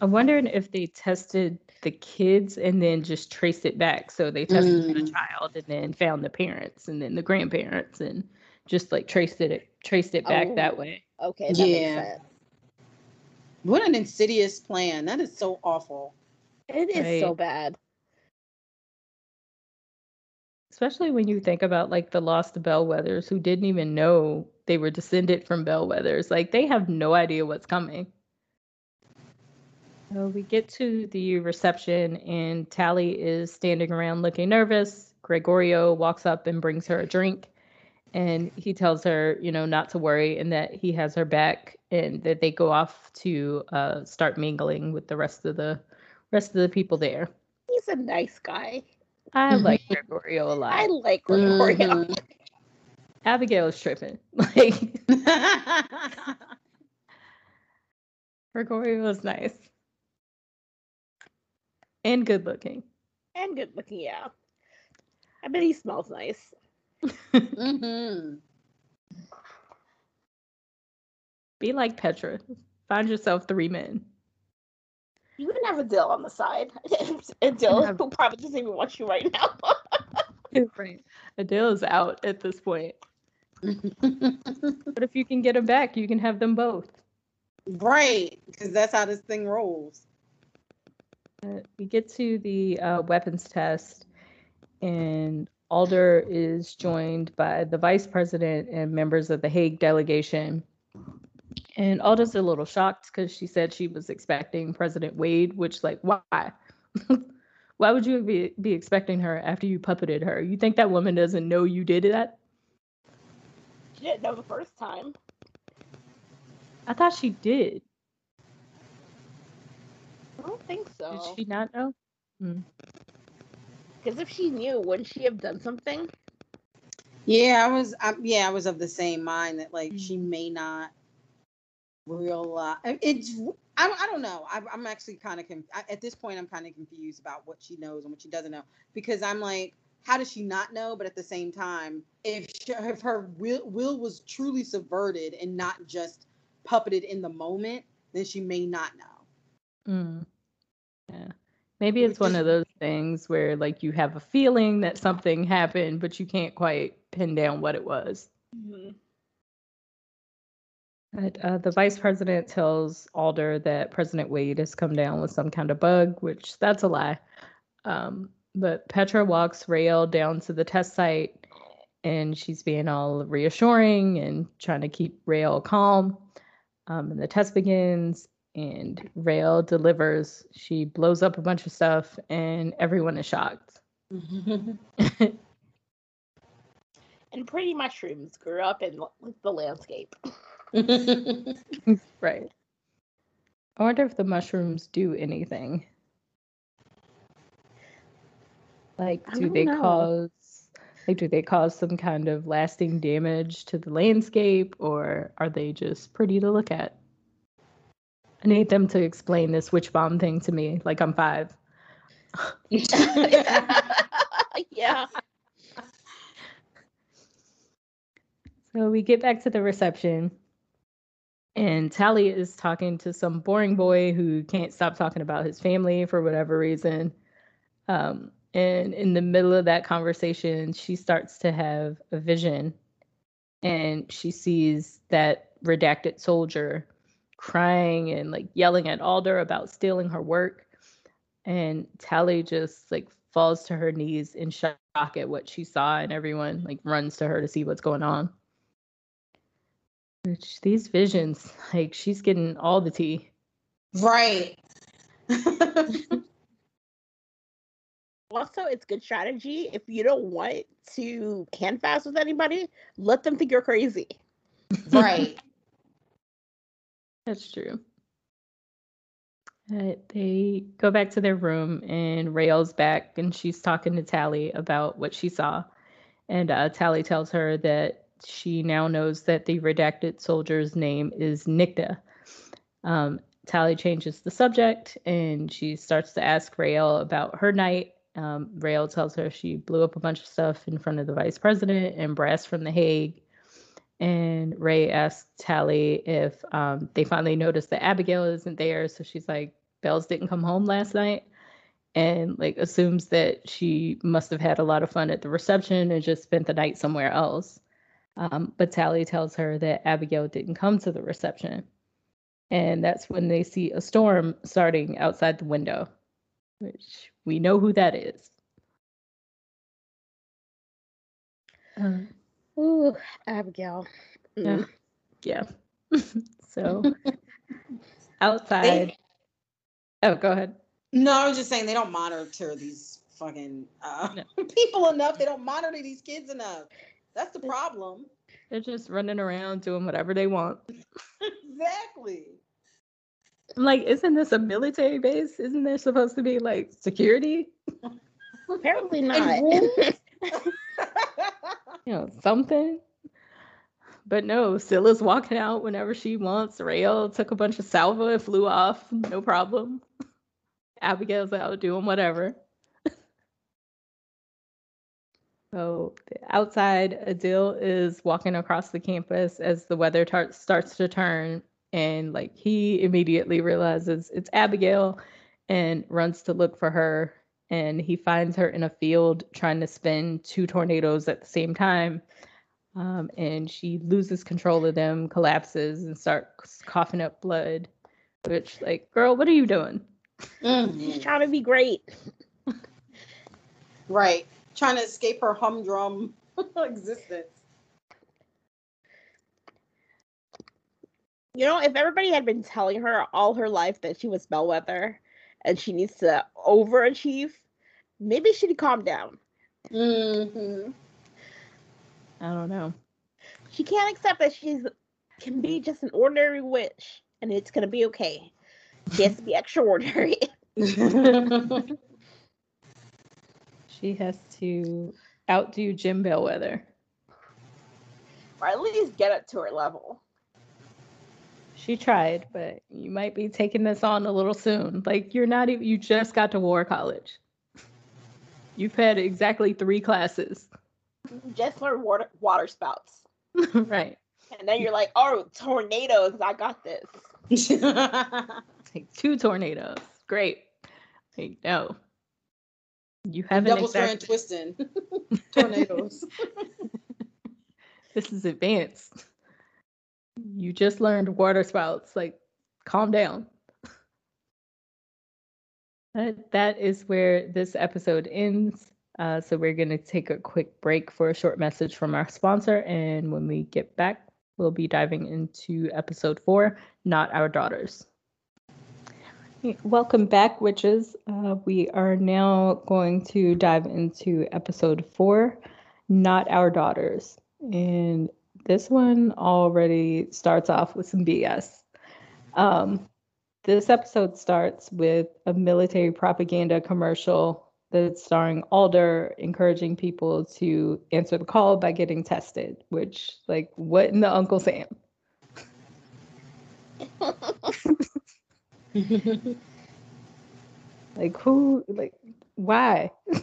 I'm wondering if they tested the kids and then just traced it back. So they tested mm. the child and then found the parents and then the grandparents and just like traced it traced it back oh, that way. Okay, that yeah. What an insidious plan. That is so awful. It is right. so bad especially when you think about like the lost bellweathers who didn't even know they were descended from bellweathers like they have no idea what's coming. So we get to the reception and tally is standing around looking nervous. Gregorio walks up and brings her a drink and he tells her you know not to worry and that he has her back and that they go off to uh, start mingling with the rest of the rest of the people there. He's a nice guy I like Gregorio a lot. I like Gregorio. Mm-hmm. Abigail is tripping. Like Gregorio is nice. And good looking. And good looking, yeah. I bet he smells nice. mm-hmm. Be like Petra. Find yourself three men. You can have Adil on the side. Adil, have... who probably doesn't even watch you right now. right. Adil is out at this point. but if you can get him back, you can have them both. Right, because that's how this thing rolls. Uh, we get to the uh, weapons test, and Alder is joined by the vice president and members of the Hague delegation. And Alder's a little shocked because she said she was expecting President Wade, which, like, why? why would you be, be expecting her after you puppeted her? You think that woman doesn't know you did that? She didn't know the first time. I thought she did. I don't think so. Did she not know? Because hmm. if she knew, wouldn't she have done something? Yeah, I was. I, yeah, I was of the same mind that like mm-hmm. she hmm. may not real uh it's I, I don't know. I, i'm actually kind of conf- at this point i'm kind of confused about what she knows and what she doesn't know because i'm like how does she not know? But at the same time if, she, if her will, will was truly subverted and not just puppeted in the moment then she may not know. Mm. yeah. Maybe it's one of those things where like you have a feeling that something happened, but you can't quite pin down what it was. But, uh, the vice president tells Alder that President Wade has come down with some kind of bug, which that's a lie. Um, but Petra walks Raelle down to the test site and she's being all reassuring and trying to keep Raelle calm. Um, and the test begins and Raelle delivers. She blows up a bunch of stuff and everyone is shocked. and pretty mushrooms grew up in the landscape. right. I wonder if the mushrooms do anything. Like, do they know. cause like do they cause some kind of lasting damage to the landscape or are they just pretty to look at? I need them to explain this witch bomb thing to me like I'm five. yeah. So we get back to the reception, and Tally is talking to some boring boy who can't stop talking about his family for whatever reason. Um, and in the middle of that conversation, she starts to have a vision and she sees that redacted soldier crying and like yelling at Alder about stealing her work. And Tally just like falls to her knees in shock at what she saw, and everyone like runs to her to see what's going on. Which these visions, like she's getting all the tea. Right. also it's good strategy if you don't want to hand fast with anybody let them think you're crazy right that's true uh, they go back to their room and Raelle's back and she's talking to Tally about what she saw. And uh, Tally tells her that she now knows that the redacted soldier's name is Nicte. Um, Tally changes the subject and she starts to ask Raelle about her night um, Raelle tells her she blew up a bunch of stuff in front of the vice president and brass from The Hague. And Ray asks Tally if um, they finally noticed that Abigail isn't there. So she's like, Bells didn't come home last night. And like assumes that she must have had a lot of fun at the reception and just spent the night somewhere else. Um, but Tally tells her that Abigail didn't come to the reception. And that's when they see a storm starting outside the window, which we know who that is. Um, Ooh, Abigail. Mm. Yeah. so outside. They, oh, go ahead. No, I was just saying they don't monitor these fucking uh, no. people enough. They don't monitor these kids enough. That's the problem. They're just running around doing whatever they want. exactly. I'm like, isn't this a military base? Isn't there supposed to be like security? Apparently not. you know, something. But no, Scylla's walking out whenever she wants. Raelle took a bunch of salva and flew off, no problem. Abigail's out doing whatever. So outside, Adil is walking across the campus as the weather tar- starts to turn and like he immediately realizes it's Abigail and runs to look for her and he finds her in a field trying to spin two tornadoes at the same time um, and she loses control of them collapses and starts coughing up blood which like girl what are you doing? Mm-hmm. she's trying to be great. Right trying to escape her humdrum existence You know, if everybody had been telling her all her life that she was Bellweather and she needs to overachieve, maybe she'd calm down. Mm-hmm. I don't know. She can't accept that she's can be just an ordinary witch and it's gonna be okay. She has to be extraordinary. she has to outdo Jim Bellweather. Or at least get it to her level. She tried, but you might be taking this on a little soon. Like you're not even you just got to war college. You've had exactly three classes. Just learned water water spouts. right. And then you're like, oh, tornadoes, I got this. Take two tornadoes. Great. Hey, no. You haven't Double strand twisting. Tornadoes. This is advanced. You just learned water spouts. Like, calm down. That, that is where this episode ends. Uh, so we're going to take a quick break for a short message from our sponsor. And when we get back, we'll be diving into episode four Not Our Daughters. Welcome back, witches. Uh, we are now going to dive into episode four Not Our Daughters. And this one already starts off with some BS. Um, this episode starts with a military propaganda commercial that's starring Alder encouraging people to answer the call by getting tested, which, like, what in the Uncle Sam? Like, who, like, why?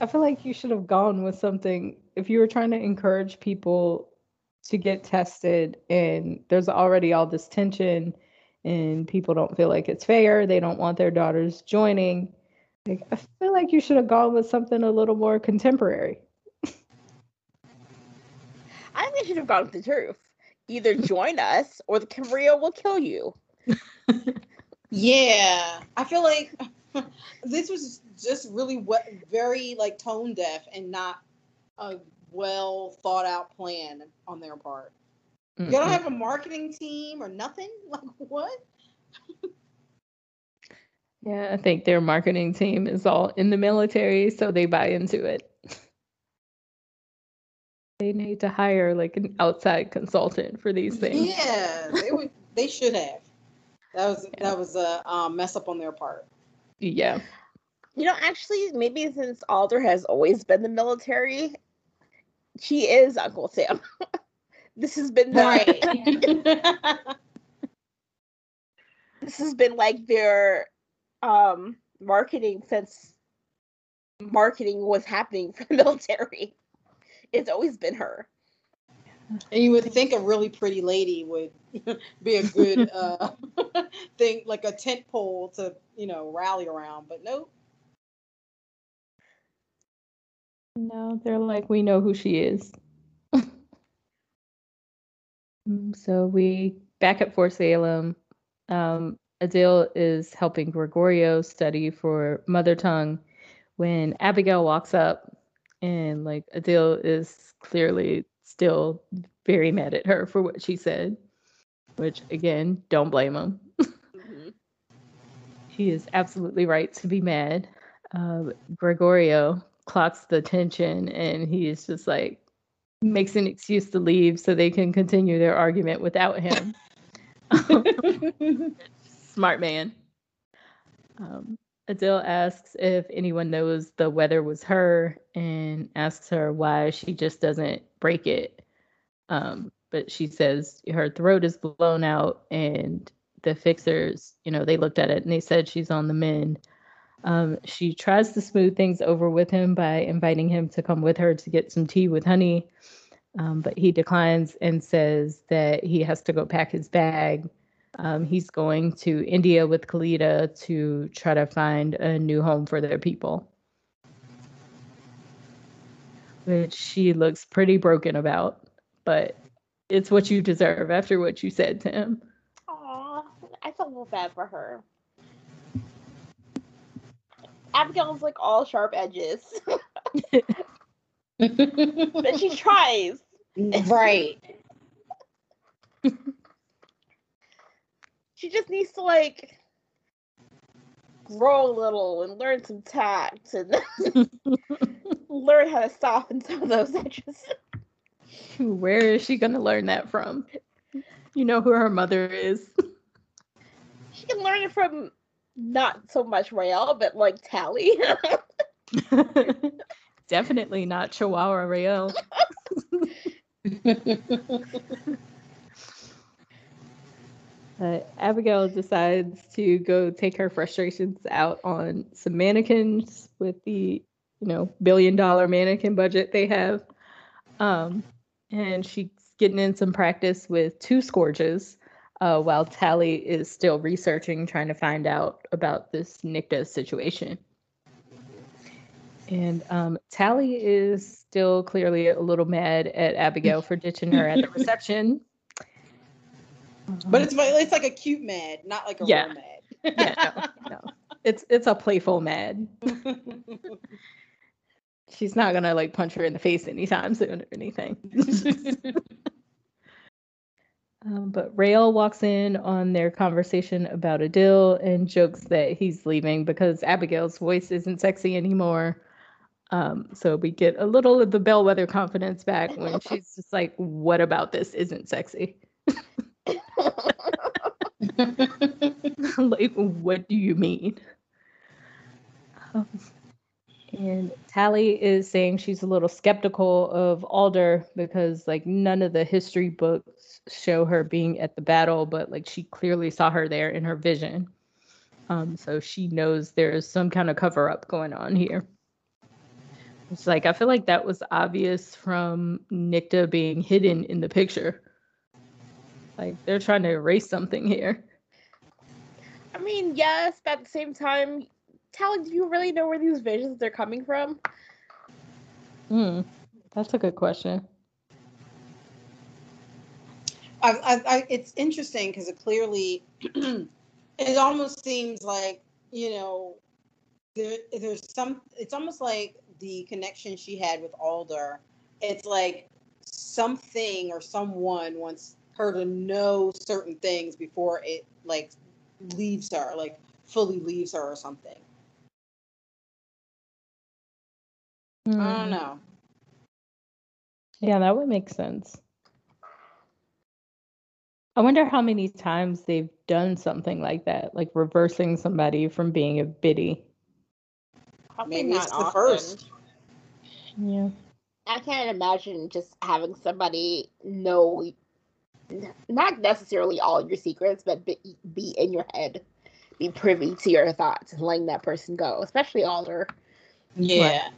I feel like you should have gone with something if you were trying to encourage people to get tested and there's already all this tension and people don't feel like it's fair, they don't want their daughters joining. Like I feel like you should have gone with something a little more contemporary. I think you should have gone with the truth. Either join us or the Camarilla will kill you. Yeah, I feel like this was just really what very like tone deaf and not a well thought out plan on their part. You don't have a marketing team or nothing. Like what? Yeah, I think their marketing team is all in the military, so they buy into it. They need to hire like an outside consultant for these things. Yeah, they would. They should have. That was Yeah. that was a um, mess up on their part. Yeah. You know, actually, maybe since Alder has always been the military, she is Uncle Sam. this has been the, this has been like their um marketing since marketing was happening for the military. It's always been her. And you would think a really pretty lady would be a good uh, thing, like a tent pole to you know rally around. But nope. No, they're like, we know who she is. Mm, so we back at Fort Salem. Um, Adil is helping Gregorio study for mother tongue when Abigail walks up and like Adil is clearly still very mad at her for what she said, which again, don't blame him. Mhm. He is absolutely right to be mad. Uh, Gregorio clocks the tension and he is just like makes an excuse to leave so they can continue their argument without him. Smart man. Um, Adil asks if anyone knows the weather was her and asks her why she just doesn't break it. Um, but she says her throat is blown out and the fixers, you know, they looked at it and they said she's on the mend. Um, she tries to smooth things over with him by inviting him to come with her to get some tea with honey. Um, but he declines and says that he has to go pack his bag. Um, he's going to India with Khalida to try to find a new home for their people. Which she looks pretty broken about, but it's what you deserve after what you said to him. Aw, I felt a little bad for her. Abigail's like all sharp edges, but she tries. right. She just needs to like grow a little and learn some tact and learn how to soften some of those edges. Where is she going to learn that from? You know who her mother is. She can learn it from not so much Raelle, but like Tally. Definitely not Chihuahua Raelle. Uh, Abigail decides to go take her frustrations out on some mannequins with the, you know, billion dollar mannequin budget they have. Um, and she's getting in some practice with two scourges. uh, while Tally is still researching, trying to find out about this Nicte situation. And um, Tally is still clearly a little mad at Abigail for ditching her at the reception. But it's it's like a cute mad, not like a Yeah. real mad. yeah, no, no. It's it's a playful mad. She's not gonna like punch her in the face anytime soon or anything. Um, but Raelle walks in on their conversation about Adil and jokes that he's leaving because Abigail's voice isn't sexy anymore. Um, so we get a little of the bellweather confidence back when she's just like, "What about this isn't sexy? like, what do you mean?" Um, and Tally is saying she's a little skeptical of Alder because like none of the history books show her being at the battle, but like she clearly saw her there in her vision. Um, so she knows there's some kind of cover up going on here. It's like I feel like that was obvious from Nicte being hidden in the picture. Like they're trying to erase something here. I mean, yes, but at the same time, Tally, do you really know where these visions are coming from? Hmm, that's a good question. I, I, I, it's interesting because it clearly, it almost seems like you know, there, there's some. It's almost like the connection she had with Alder. It's like something or someone wants her to know certain things before it like leaves her, like fully leaves her or something. I Hmm. don't know. Yeah, that would make sense. I wonder how many times they've done something like that, like reversing somebody from being a biddy. Probably Maybe not it's the often. first. Yeah. I can't imagine just having somebody know, not necessarily all your secrets, but be, be in your head, be privy to your thoughts, and letting that person go, especially Alder. Yeah.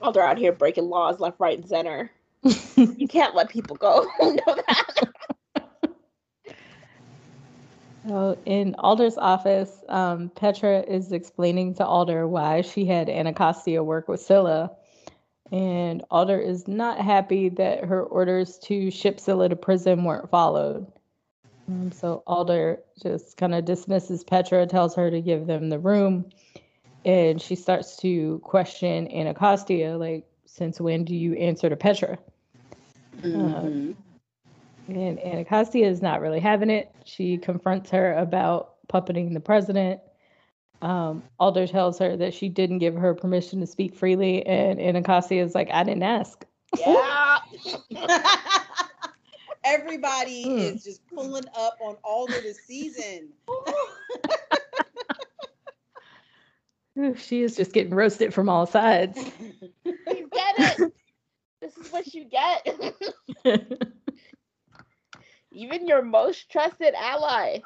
Alder out here breaking laws left, right, and center. You can't let people go. Know that? So in Alder's office, um, Petra is explaining to Alder why she had Anacostia work with Scylla. And Alder is not happy that her orders to ship Scylla to prison weren't followed. Um, so Alder just kind of dismisses Petra, tells her to give them the room. And she starts to question Anacostia, like, since when do you answer to Petra? Mhm. And Anacostia is not really having it. She confronts her about puppeting the president. Um, Alder tells her that she didn't give her permission to speak freely, and Anacostia is like, I didn't ask. yeah. Everybody Hmm. is just pulling up on Alder this season. Ooh, She is just getting roasted from all sides. You get it. this is what you get. Even your most trusted ally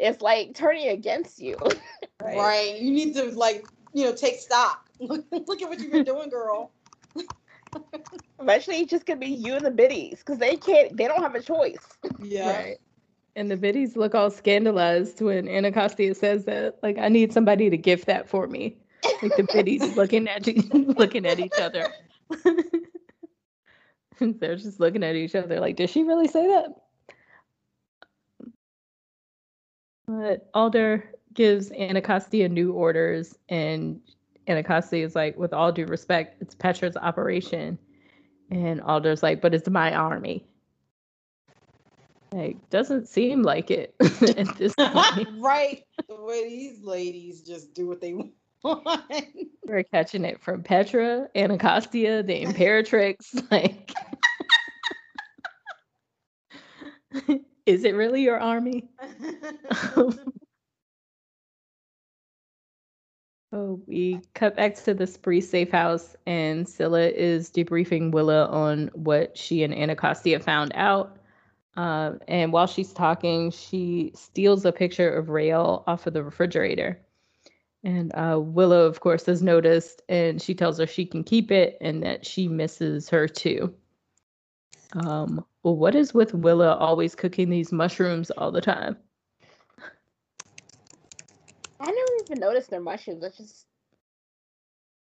is like turning against you. right. You need to like, you know, take stock. Look, look at what you've been doing, girl. Eventually, it's just gonna be you and the biddies because they can't. They don't have a choice. Yeah. Right. And the biddies look all scandalized when Anacostia says that, like, I need somebody to gift that for me. Like the biddies looking at you, looking at each other. They're just looking at each other like, did she really say that? But Alder gives Anacostia new orders, and Anacostia is like, with all due respect, it's Petra's operation. And Alder's like, but it's my army. Like, doesn't seem like it at this point. right. The way these ladies just do what they want. We're catching it from Petra, Anacostia, the Imperatrix. Like, is it really your army? Oh, we cut back to the Spree safe house, and Scylla is debriefing Willa on what she and Anacostia found out. Uh, and while she's talking, she steals a picture of Raelle off of the refrigerator. And uh, Willa, of course, has noticed, and she tells her she can keep it and that she misses her too. Um, well, what is with Willa always cooking these mushrooms all the time? I never even noticed they're mushrooms. I just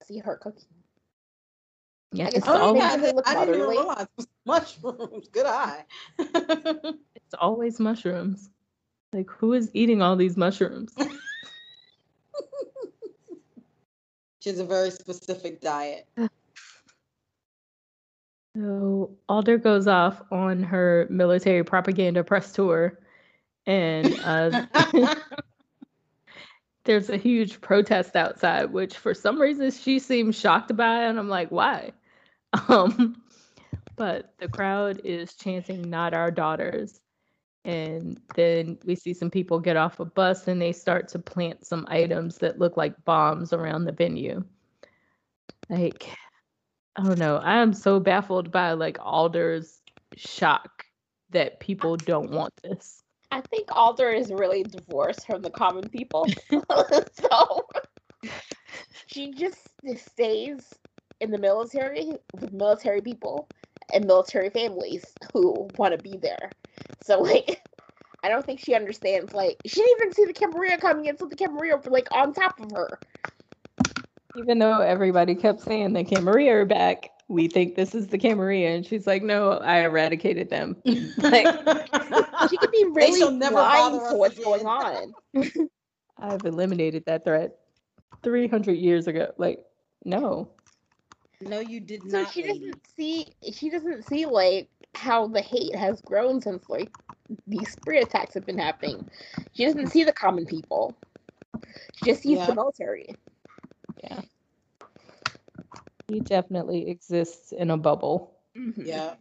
see her cooking. Yeah, I it's Oh, always yeah. they look I didn't even realize it was mushrooms. Good eye. it's always mushrooms. Like who is eating all these mushrooms? she has a very specific diet. So Alder goes off on her military propaganda press tour, and uh, there's a huge protest outside, which for some reason she seems shocked by, and I'm like, why? Um, but the crowd is chanting "Not our daughters," and then we see some people get off a bus and they start to plant some items that look like bombs around the venue. Like, I don't know. I am so baffled by like Alder's shock that people don't want this. I think Alder is really divorced from the common people. so she just stays in the military with military people and military families who want to be there. So like I don't think she understands like she didn't even see the Camarilla coming in, so the Camarilla were like on top of her. Even though everybody kept saying the Camarilla are back, we think this is the Camarilla, and she's like, "No, I eradicated them." Like, She could be really shall never blind to what's going on. I've eliminated that threat 300 years ago. Like, no. no, you did So not. she lady. doesn't see she doesn't see like how the hate has grown since like these spree attacks have been happening. She doesn't see the common people. She just sees Yeah. the military. Yeah. He definitely exists in a bubble. Yeah.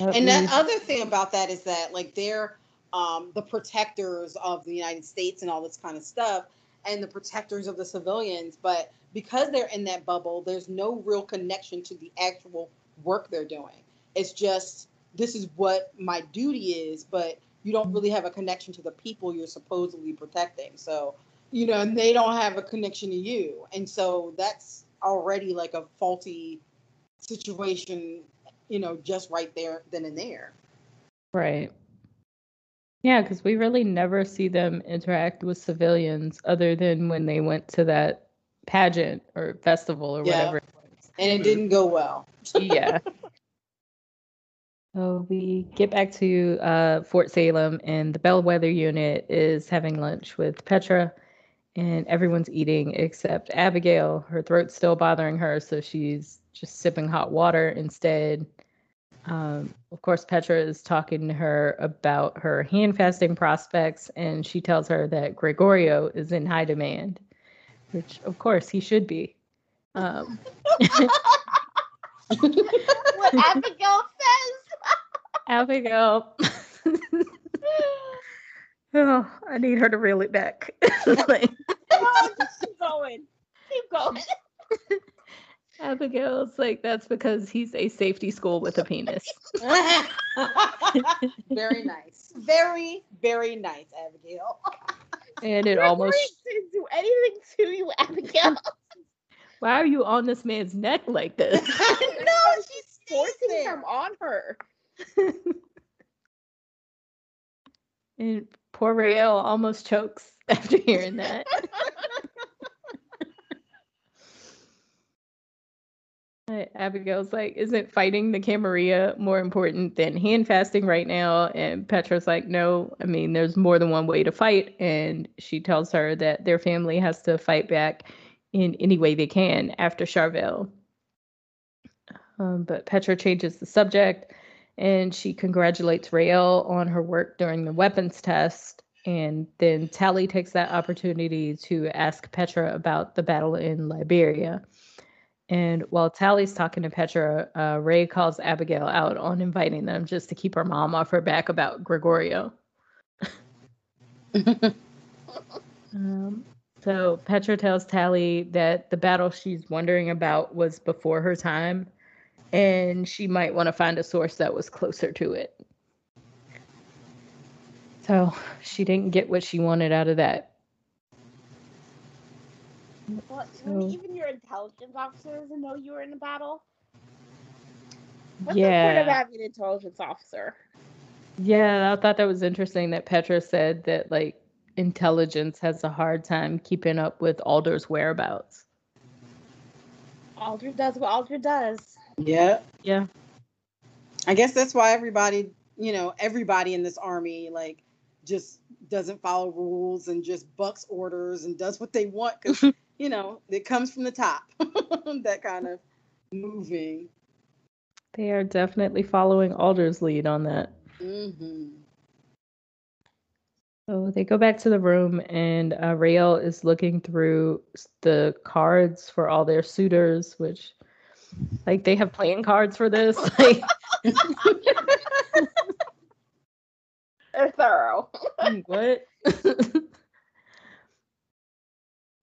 At And that least- other thing about that is that like they're um, the protectors of the United States and all this kind of stuff, and the protectors of the civilians. But because they're in that bubble, there's no real connection to the actual work they're doing. It's just this is what my duty is, but you don't really have a connection to the people you're supposedly protecting. So you know, and they don't have a connection to you, and so that's already like a faulty situation you know, just right there, then and there. Right. Yeah, because we really never see them interact with civilians other than when they went to that pageant or festival or Yeah. whatever. And it didn't go well. yeah. So we get back to uh, Fort Salem, and the Bellweather unit is having lunch with Petra, and everyone's eating except Abigail. Her throat's still bothering her, so she's just sipping hot water instead. Um, of course, Petra is talking to her about her hand fasting prospects, and she tells her that Gregorio is in high demand, which, of course, he should be. Um, what Abigail says. Abigail. oh, I need her to reel it back. Like, keep going. Keep going. Abigail's like, that's because he's a safety school with a penis. very nice. Very, very nice, Abigail. And it Gregory almost, didn't do anything to you, Abigail. why are you on this man's neck like this? no, she's forcing him on her. and poor Raelle almost chokes after hearing that. Abigail's like, isn't fighting the Camarilla more important than hand fasting right now? And Petra's like, no, I mean, there's more than one way to fight. And she tells her that their family has to fight back in any way they can after Charvel. Um, but Petra changes the subject and she congratulates Raelle on her work during the weapons test. And then Tally takes that opportunity to ask Petra about the battle in Liberia. And while Tally's talking to Petra, uh, Ray calls Abigail out on inviting them just to keep her mom off her back about Gregorio. um, so Petra tells Tally that the battle she's wondering about was before her time, and she might want to find a source that was closer to it. So she didn't get what she wanted out of that. Well, so, even your intelligence officer doesn't know you were in a battle. What's yeah. the point of having an intelligence officer? Yeah, I thought that was interesting that Petra said that like intelligence has a hard time keeping up with Alder's whereabouts. Alder does what Alder does. Yeah. Yeah. I guess that's why everybody, you know, everybody in this army like just doesn't follow rules and just bucks orders and does what they want because you know it comes from the top. that kind of moving. They are definitely following Alder's lead on that. Mm-hmm. So they go back to the room, and uh, Raelle is looking through the cards for all their suitors, which, like, they have playing cards for this. Like, they're thorough. what?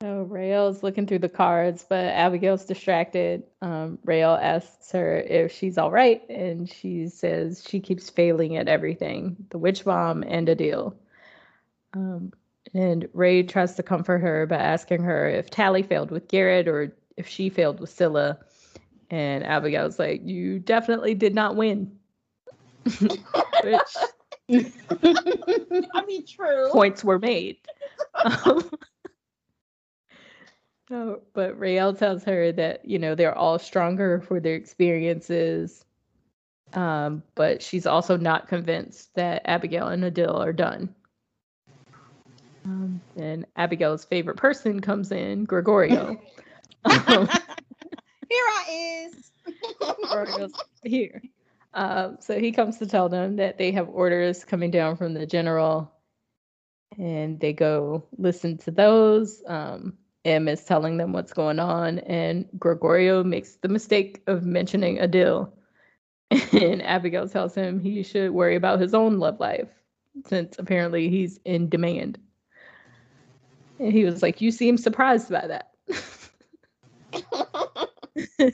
So Raelle's looking through the cards, but Abigail's distracted. Um, asks her if she's all right, and she says she keeps failing at everything the witch bomb and Adil. Um, and Ray tries to comfort her by asking her if Tally failed with Gerit or if she failed with Scylla. And Abigail's like, You definitely did not win. Which I mean, true. Points were made. Um, Oh, but Raelle tells her that, you know, they're all stronger for their experiences. Um, but she's also not convinced that Abigail and Adil are done. Um, and Abigail's favorite person comes in, Gregorio. um, here I is. Here. Um, so he comes to tell them that they have orders coming down from the general, and they go listen to those. Um, M is telling them what's going on, and Gregorio makes the mistake of mentioning Adil. And Abigail tells him he should worry about his own love life, since apparently he's in demand. And he was like, You seem surprised by that.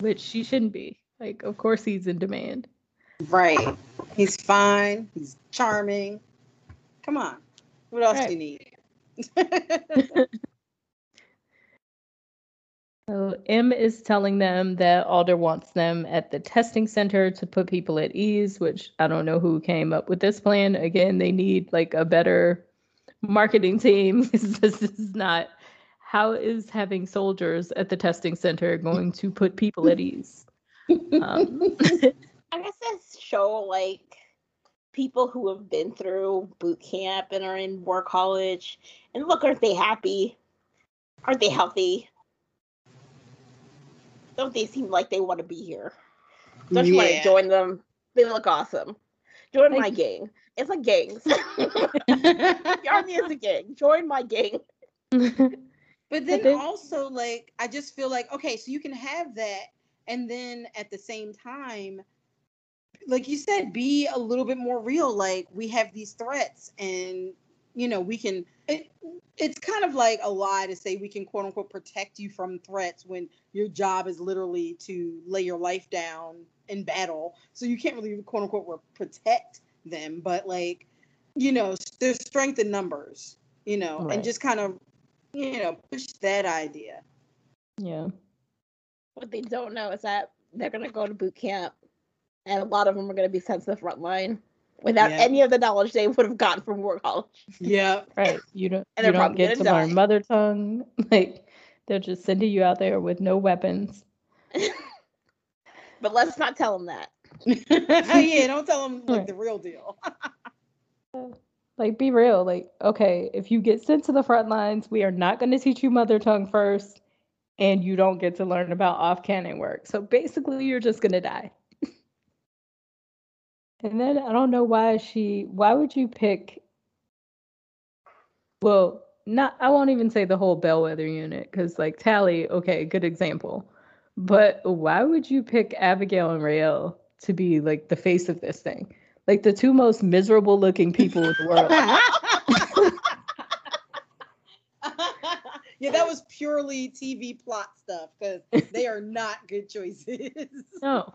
Which she shouldn't be. Like, of course he's in demand. Right. He's fine. He's charming. Come on. What else right. do you need? so M is telling them that Alder wants them at the testing center to put people at ease, which I don't know who came up with this plan. Again, they need like a better marketing team this is not how is having soldiers at the testing center going to put people at ease? Um, I guess this show like people who have been through boot camp and are in war college and look aren't they happy? Aren't they healthy? Don't they seem like they want to be here? Don't you want to join them? They look awesome. Join my gang. It's a gang. the army is a gang. Join my gang but then also like i just feel like okay so you can have that and then at the same time like you said, be a little bit more real. Like we have these threats, and you know we can. It, it's kind of like a lie to say we can quote unquote protect you from threats when your job is literally to lay your life down in battle. So you can't really quote unquote protect them, but like you know, there's strength in numbers. You know, right. and just kind of you know push that idea. Yeah. What they don't know is that they're gonna go to boot camp and a lot of them are going to be sent to the front line without yeah. any of the knowledge they would have gotten from war college. Yeah, right. You don't. And you don't get to die. learn mother tongue. Like they're just sending you out there with no weapons. but let's not tell them that. Oh, yeah, don't tell them like the real deal. Like be real. Like okay, if you get sent to the front lines, we are not going to teach you mother tongue first, and you don't get to learn about off cannon work. So basically, you're just going to die. And then I don't know why she why would you pick well, not I won't even say the whole bellweather unit cuz like Tally, okay, good example. But why would you pick Abigail and Raelle to be like the face of this thing? Like the two most miserable looking people in the world. yeah, that was purely TV plot stuff because they are not good choices. no.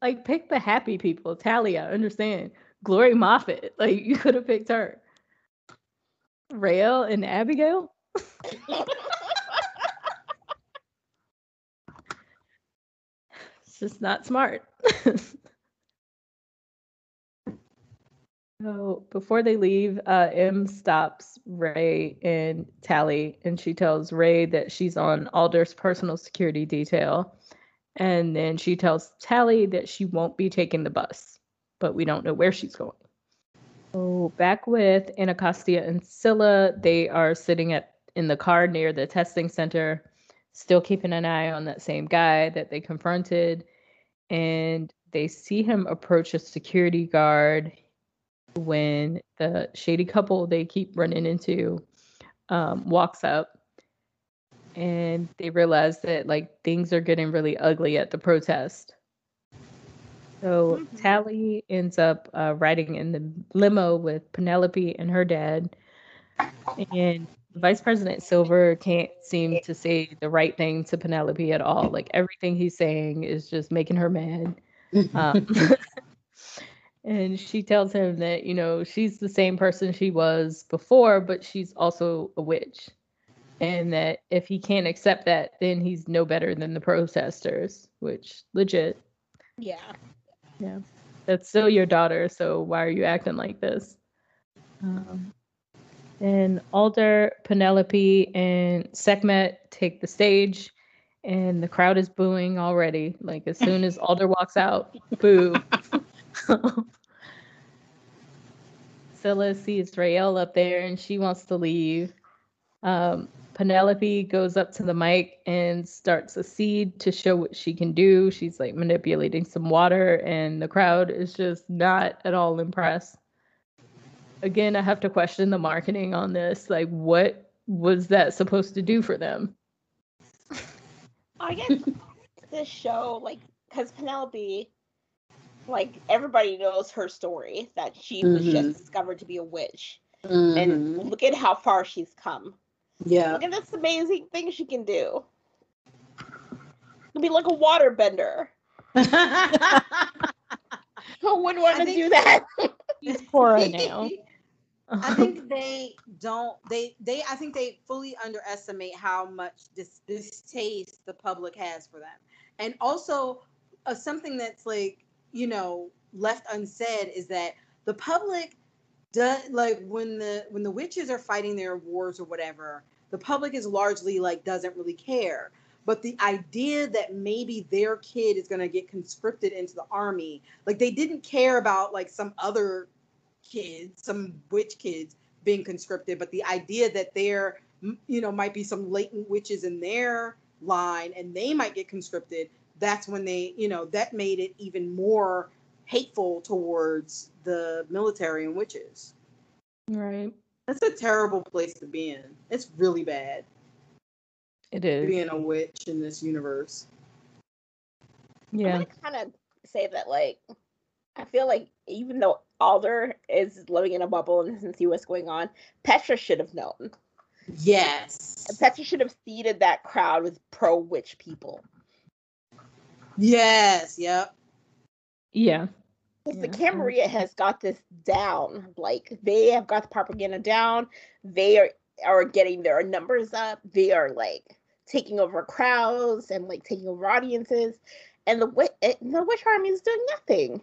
Like pick the happy people. Talia, understand. Glory Moffat. Like you could have picked her. Raelle and Abigail? it's just not smart. So before they leave, uh, M stops Ray and Tally, and she tells Ray that she's on Alder's personal security detail. And then she tells Tally that she won't be taking the bus, but we don't know where she's going. So back with Anacostia and Scylla, they are sitting at in the car near the testing center, still keeping an eye on that same guy that they confronted. And they see him approach a security guard when the shady couple they keep running into um, walks up and they realize that like things are getting really ugly at the protest. So mm-hmm. Tally ends up uh, riding in the limo with Penelope and her dad, and Vice President Silver can't seem to say the right thing to Penelope at all. Like everything he's saying is just making her mad. Um, and she tells him that you know she's the same person she was before, but she's also a witch and that if he can't accept that, then he's no better than the protesters, which legit. Yeah. Yeah. That's still your daughter, so why are you acting like this? Um, and Alder, Penelope, and Sekhmet take the stage, and the crowd is booing already. Like as soon as Alder walks out, boo. Scylla sees Raelle up there, and she wants to leave. Um, Penelope goes up to the mic and starts a seed to show what she can do. She's like manipulating some water, and the crowd is just not at all impressed. Again, I have to question the marketing on this. Like, what was that supposed to do for them? I guess this show, like, because Penelope, like, everybody knows her story that she mm-hmm. was just mm-hmm. discovered to be a witch. Mm-hmm. And look at how far she's come yeah. Look at this amazing thing she can do. It'll be like a water bender. Who wouldn't want to do that? He's Korra now. I think they don't they they I think they fully underestimate how much this distaste the public has for them. And also uh, something that's like, you know, left unsaid is that the public does like when the when the witches are fighting their wars or whatever the public is largely like doesn't really care. But the idea that maybe their kid is going to get conscripted into the army like they didn't care about like some other kids some witch kids being conscripted but the idea that there you know might be some latent witches in their line and they might get conscripted that's when they you know that made it even more hateful towards the military and witches. Right. That's a terrible place to be in. It's really bad. It is. Being a witch in this universe. Yeah. I'm kind of say that, like, I feel like even though Alder is living in a bubble and doesn't see what's going on, Petra should have known. Yes. And Petra should have seeded that crowd with pro witch people. Yes. Yep. Yeah. Because the Camarilla has got this down. Like they have got the propaganda down. They are are getting their numbers up. They are like taking over crowds and like taking over audiences. And the eh, the witch army is doing nothing.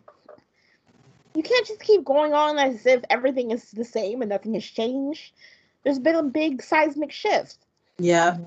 You can't just keep going on as if everything is the same and nothing has changed. There's been a big seismic shift. Yeah.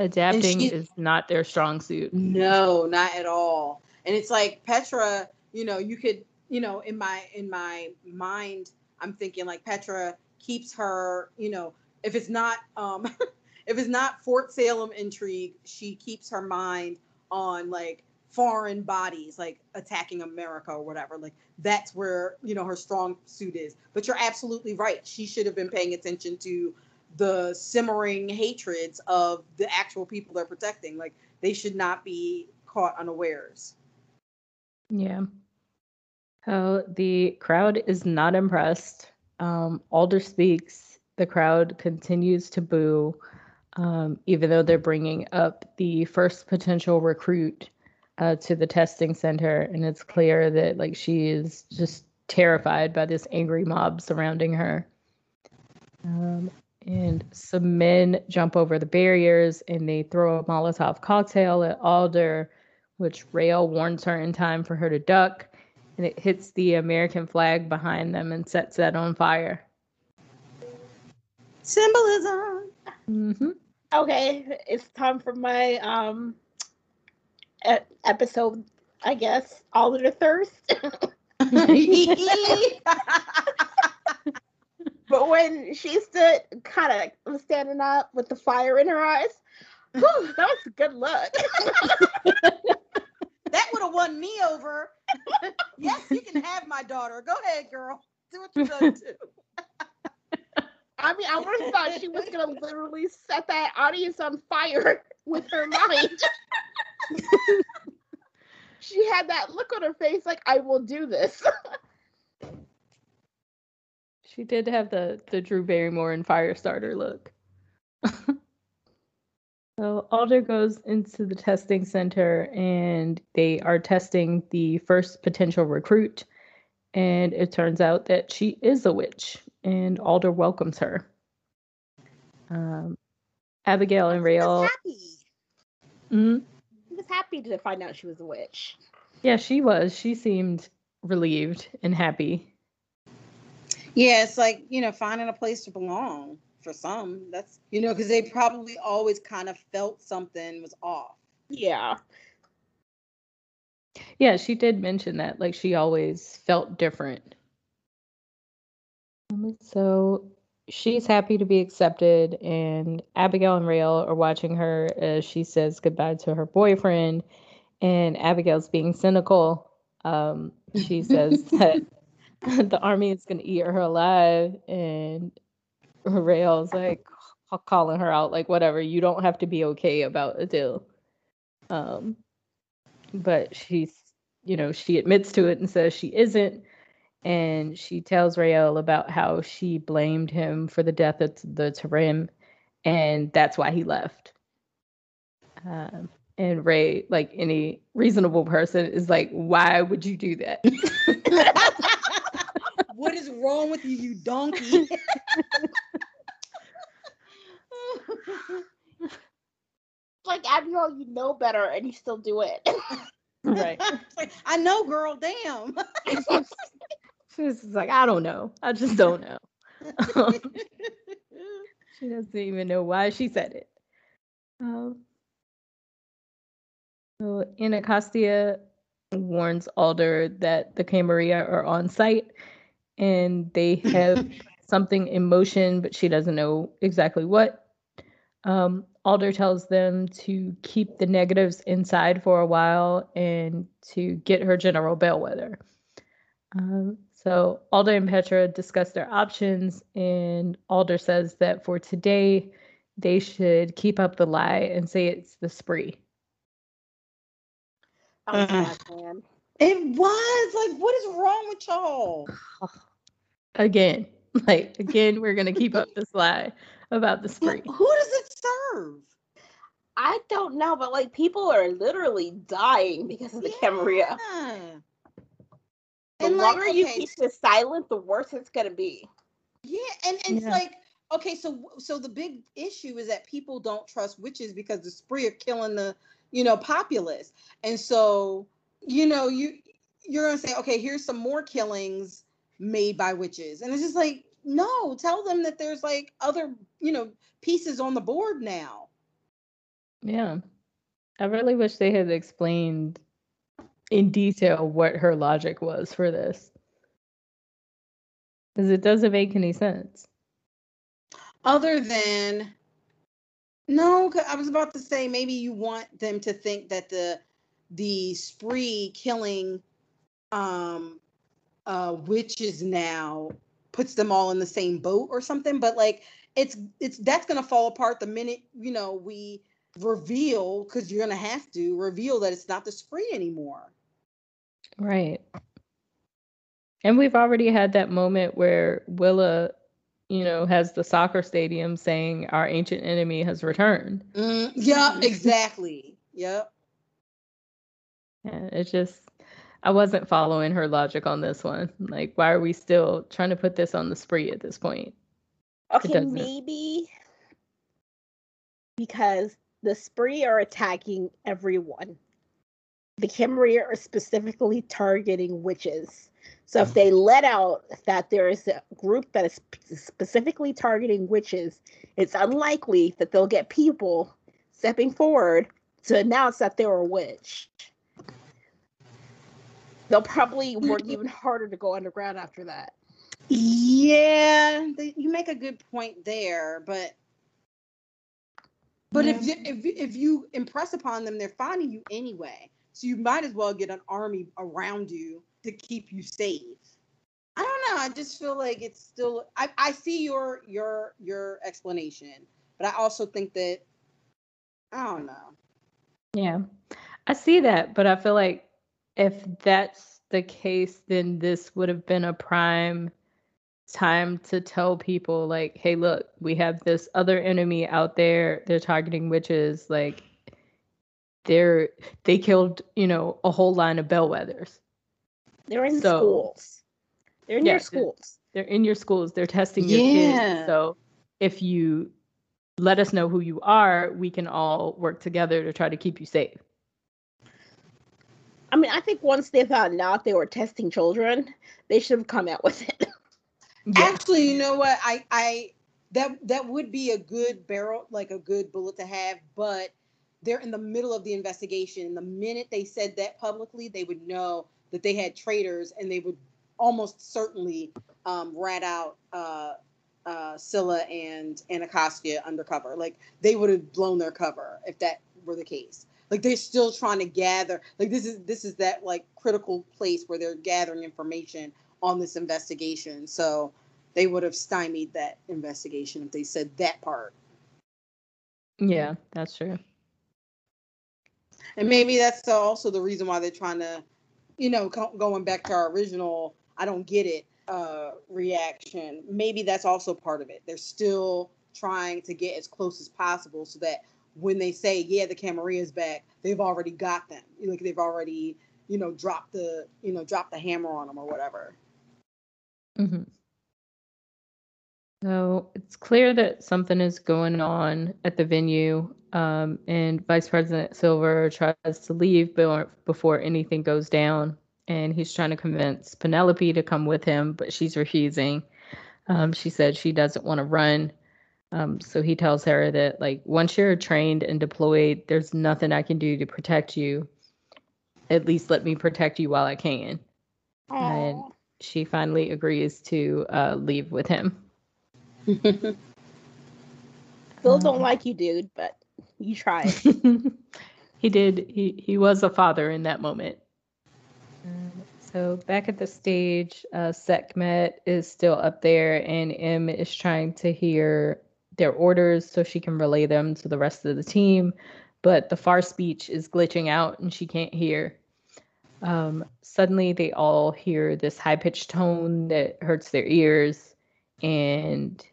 Adapting is not their strong suit. No, not at all. And it's like Petra you know, you could, you know, in my in my mind, I'm thinking like Petra keeps her, you know, if it's not um if it's not Fort Salem intrigue, she keeps her mind on like foreign bodies like attacking America or whatever. Like that's where, you know, her strong suit is. But you're absolutely right. She should have been paying attention to the simmering hatreds of the actual people they're protecting. Like they should not be caught unawares. Yeah. Oh, the crowd is not impressed. Um, Alder speaks. The crowd continues to boo, um, even though they're bringing up the first potential recruit uh, to the testing center, and it's clear that like she is just terrified by this angry mob surrounding her. Um, and some men jump over the barriers and they throw a Molotov cocktail at Alder, which Raelle warns her in time for her to duck. And it hits the American flag behind them and sets that on fire. Symbolism. Mm-hmm. Okay, it's time for my um e- episode, I guess. All of the thirst. but when she stood kind of standing up with the fire in her eyes, whew, that was a good look. that would have won me over. yes, you can have my daughter. Go ahead, girl. Do what you're gonna do. I mean, I would have thought she was gonna literally set that audience on fire with her mind. she had that look on her face, like I will do this. She did have the the Drew Barrymore and Firestarter look. so Alder goes into the testing center and they are testing the first potential recruit. And it turns out that she is a witch, and Alder welcomes her. Um, Abigail and He was Raelle. happy. Mhm. He was happy to find out she was a witch. Yeah, she was. She seemed relieved and happy. Yeah, it's like, you know, finding a place to belong for some. That's, you know, because they probably always kind of felt something was off. Yeah. Yeah, she did mention that. Like she always felt different. So she's happy to be accepted, and Abigail and Raelle are watching her as she says goodbye to her boyfriend. And Abigail's being cynical. Um, she says that the army is going to eat her alive, and Raelle's like calling her out, like, whatever, you don't have to be okay about Adil. Um, but she's you know she admits to it and says she isn't and she tells Raelle about how she blamed him for the death of the Tarim and that's why he left um, and Ray like any reasonable person is like why would you do that is wrong with you, you donkey? Like Abigail, you know better and you still do it. right I know, girl. Damn. she's just like I don't know I just don't know she doesn't even know why she said it. Um, so Anacostia warns Alder that the Camarilla are on site and they have something in motion, but she doesn't know exactly what. Um, Alder tells them to keep the negatives inside for a while and to get her General Bellweather. Um, so Alder and Petra discuss their options, and Alder says that for today, they should keep up the lie and say it's the spree. That was a Uh. bad plan. It was like, what is wrong with y'all? Again, like again, we're gonna keep up this lie about the Who spree. who does it serve? I don't know, but like people are literally dying because of the Camarilla. The And, like, longer you keep this silent, the worse it's gonna be. Yeah, and, and it's like okay, so so the big issue is that people don't trust witches because the spree of killing the you know populace, and so you know you you're gonna say okay, here's some more killings made by witches, and it's just like no, tell them that there's like other you know pieces on the board now. Yeah. I really wish they had explained in detail what her logic was for this. Because it doesn't make any sense. Other than no, I was about to say maybe you want them to think that the the spree killing um uh which is now puts them all in the same boat or something but like it's it's that's gonna fall apart the minute you know we reveal because you're gonna have to reveal that it's not the spree anymore Right. And we've already had that moment where Willa, you know, has the soccer stadium saying our ancient enemy has returned. mm, yeah exactly yep Yeah, it's just I wasn't following her logic on this one. Like, why are we still trying to put this on the spree at this point? Okay, maybe because the spree are attacking everyone. The Camarilla are specifically targeting witches. So if they let out that there is a group that is specifically targeting witches, it's unlikely that they'll get people stepping forward to announce that they're a witch. They'll probably work even harder to go underground after that. Yeah, you make a good point there, but but yeah. if if if you impress upon them, they're finding you anyway. So you might as well get an army around you to keep you safe. I don't know. I just feel like it's still. I I see your your your explanation, but I also think that I don't know. Yeah, I see that, but I feel like if that's the case, then this would have been a prime time to tell people like hey look we have this other enemy out there. They're targeting witches. Like they're they killed you know a whole line of bellweathers. They're in so, schools. They're in yeah, your schools. they're in your schools. They're testing your yeah. kids so if you let us know who you are we can all work together to try to keep you safe I mean, I think once they found out they were testing children, they should have come out with it. Yeah. Actually, you know what? I I that that would be a good barrel, like a good bullet to have, but they're in the middle of the investigation. And the minute they said that publicly, they would know that they had traitors and they would almost certainly um, rat out uh, uh, Scylla and Anacostia undercover. Like they would have blown their cover if that were the case. Like they're still trying to gather. Like this is this is that like critical place where they're gathering information on this investigation. So they would have stymied that investigation if they said that part. Yeah, that's true. And maybe that's also the reason why they're trying to, you know, going back to our original, I don't get it uh, reaction. Maybe that's also part of it. They're still trying to get as close as possible so that when they say, yeah, the Camarilla is back, they've already got them. Like they've already, you know, dropped the, you know, dropped the hammer on them or whatever. Mm-hmm. So it's clear that something is going on at the venue, um, and Vice President Silver tries to leave before anything goes down, and he's trying to convince Penelope to come with him, but she's refusing. Um, she said she doesn't want to run. Um, so he tells her that like once you're trained and deployed, there's nothing I can do to protect you. At least let me protect you while I can. Aww. And she finally agrees to uh, leave with him. Still don't um, like you, dude, but you tried. he did. He he was a father in that moment. Um, so back at the stage, uh, Sekhmet is still up there, and M is trying to hear their orders so she can relay them to the rest of the team. But the far speech is glitching out, and she can't hear. Um, suddenly, they all hear this high pitched tone that hurts their ears, and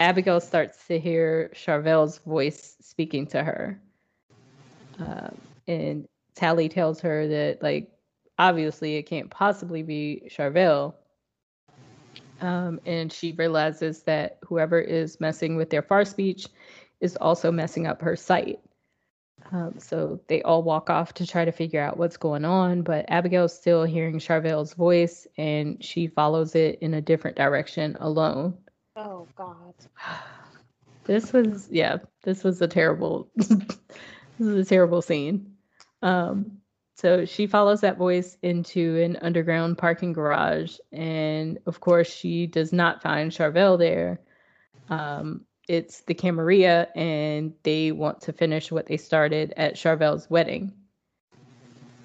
Abigail starts to hear Charvel's voice speaking to her. Uh, and Tally tells her that, like, obviously it can't possibly be Charvel. Um, and she realizes that whoever is messing with their far speech is also messing up her sight. Um, so they all walk off to try to figure out what's going on, but Abigail's still hearing Charvel's voice and she follows it in a different direction alone. Oh God. This was yeah, this was a terrible this is a terrible scene. Um so she follows that voice into an underground parking garage and of course she does not find Charvel there. Um it's the Camarilla and they want to finish what they started at Charvel's wedding.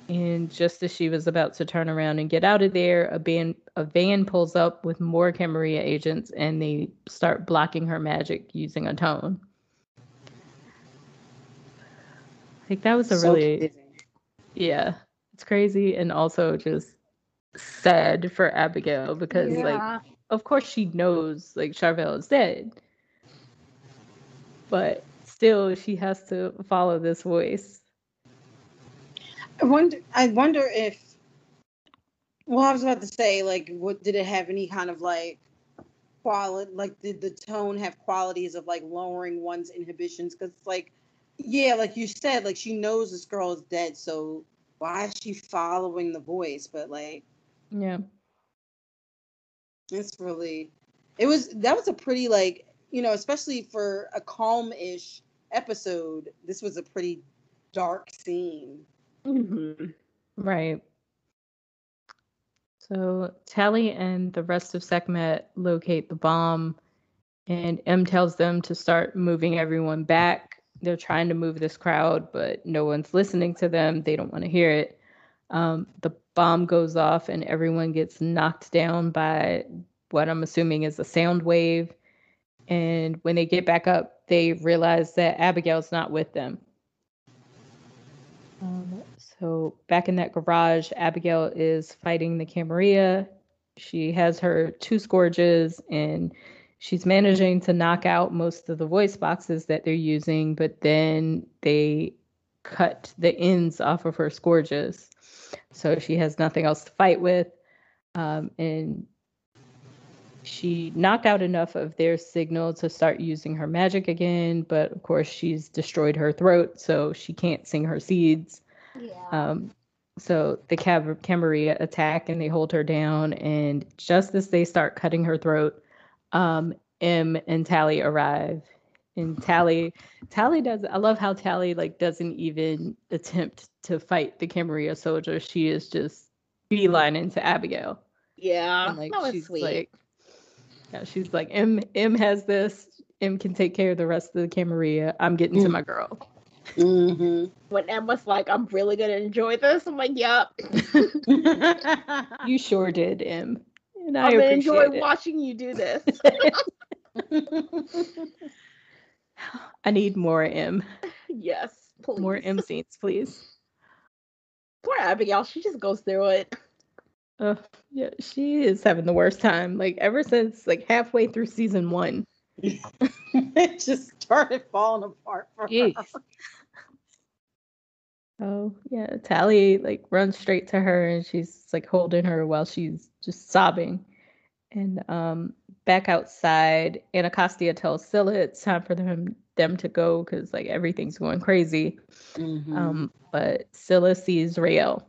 And just as she was about to turn around and get out of there, a van a van pulls up with more Camarilla agents and they start blocking her magic using a tone. Like that was a so really crazy. Yeah. It's crazy and also just sad for Abigail because yeah. like of course she knows like Charvel is dead but still she has to follow this voice. I wonder I wonder if well I was about to say like what did it have any kind of like quality, like did the tone have qualities of like lowering one's inhibitions? Because like, yeah, like you said, like she knows this girl is dead, so why is she following the voice? But like, yeah, it's really, it was that was a pretty like you know, especially for a calm-ish episode, this was a pretty dark scene. Mm-hmm. Right. So Tally and the rest of Sekhmet locate the bomb, and M tells them to start moving everyone back. They're trying to move this crowd, but no one's listening to them. They don't want to hear it. Um, the bomb goes off, and everyone gets knocked down by what I'm assuming is a sound wave. And when they get back up, they realize that Abigail's not with them. Um, so back in that garage, Abigail is fighting the Camarilla. She has her two scourges and she's managing to knock out most of the voice boxes that they're using, but then they cut the ends off of her scourges. So she has nothing else to fight with. Um, and she knocked out enough of their signal to start using her magic again, but of course she's destroyed her throat, so she can't sing her seeds. Yeah. Um, so the Cam- Camarilla attack and they hold her down, and just as they start cutting her throat, um, M and Tally arrive. And Tally, Tally does. I love how Tally like doesn't even attempt to fight the Camarilla soldier. She is just beeline into Abigail. yeah. And, like that was she's sweet. like, yeah, she's like, M M has this. M can take care of the rest of the Camarilla. I'm getting to Mm. my girl. Mm-hmm. when Emma's like, I'm really gonna enjoy this. I'm like, yep. You sure did, M. And I I'm gonna enjoy it. watching you do this. I need more M. yes, please. More M scenes, please. Poor Abigail, she just goes through it. Uh, yeah, she is having the worst time. Like ever since like halfway through season one. it just started falling apart for Jeez. her. Oh yeah, Tally like runs straight to her and she's like holding her while she's just sobbing. And um back outside, Anacostia tells Scylla it's time for them them to go because like everything's going crazy. Mhm. Um, but Scylla sees Raelle.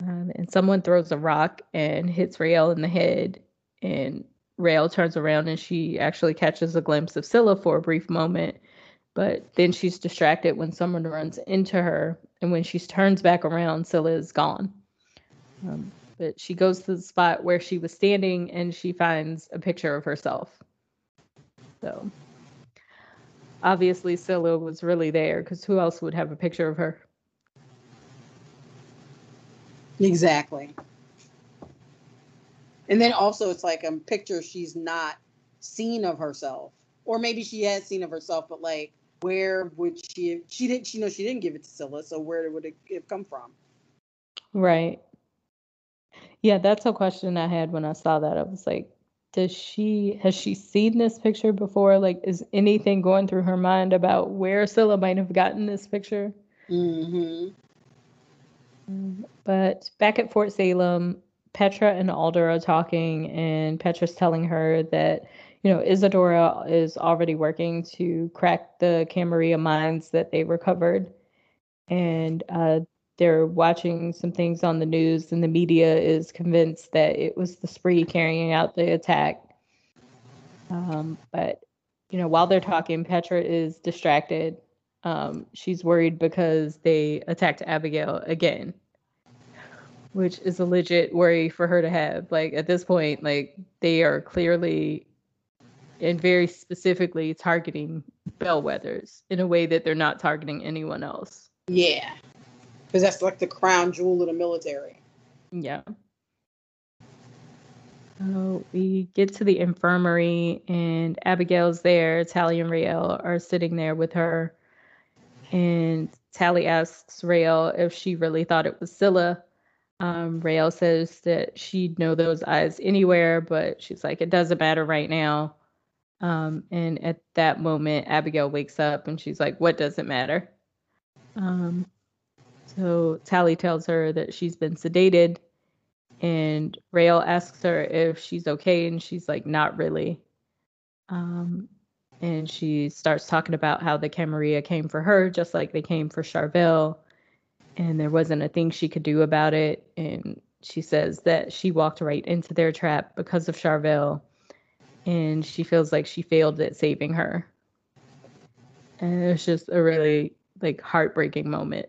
Um, and someone throws a rock and hits Raelle in the head. And Raelle turns around and she actually catches a glimpse of Scylla for a brief moment. But then she's distracted when someone runs into her. And when she turns back around, Scylla is gone. Um, but she goes to the spot where she was standing and she finds a picture of herself. So obviously Scylla was really there because who else would have a picture of her? Exactly. And then also, it's like a picture she's not seen of herself, or maybe she has seen of herself, but like, where would she? She didn't. She know she didn't give it to Scylla, so where would it have come from? Right. Yeah, that's a question I had when I saw that. I was like, does she has she seen this picture before? Like, is anything going through her mind about where Scylla might have gotten this picture? Mm-hmm. Um, But back at Fort Salem, Petra and Alder are talking, and Petra's telling her that, you know, Isadora is already working to crack the Camarilla mines that they recovered. And uh, they're watching some things on the news, and the media is convinced that it was the spree carrying out the attack. Um, but, you know, while they're talking, Petra is distracted. Um, she's worried because they attacked Abigail again which is a legit worry for her to have. Like at this point, like they are clearly and very specifically targeting bellweathers in a way that they're not targeting anyone else. Yeah, because that's like the crown jewel of the military. Yeah. So we get to the infirmary and Abigail's there. Tally and Raelle are sitting there with her. And Tally asks Raelle if she really thought it was Scylla. Um, Raelle says that she'd know those eyes anywhere, but she's like, it doesn't matter right now. Um, and at that moment, Abigail wakes up and she's like, what does it matter? Um, so Tally tells her that she's been sedated And Raelle asks her if she's okay, and she's like, not really. Um, and she starts talking about how the Camarilla came for her, just like they came for Charvel, and there wasn't a thing she could do about it. And she says that she walked right into their trap because of Charvel, and she feels like she failed at saving her. And it's just a really like heartbreaking moment.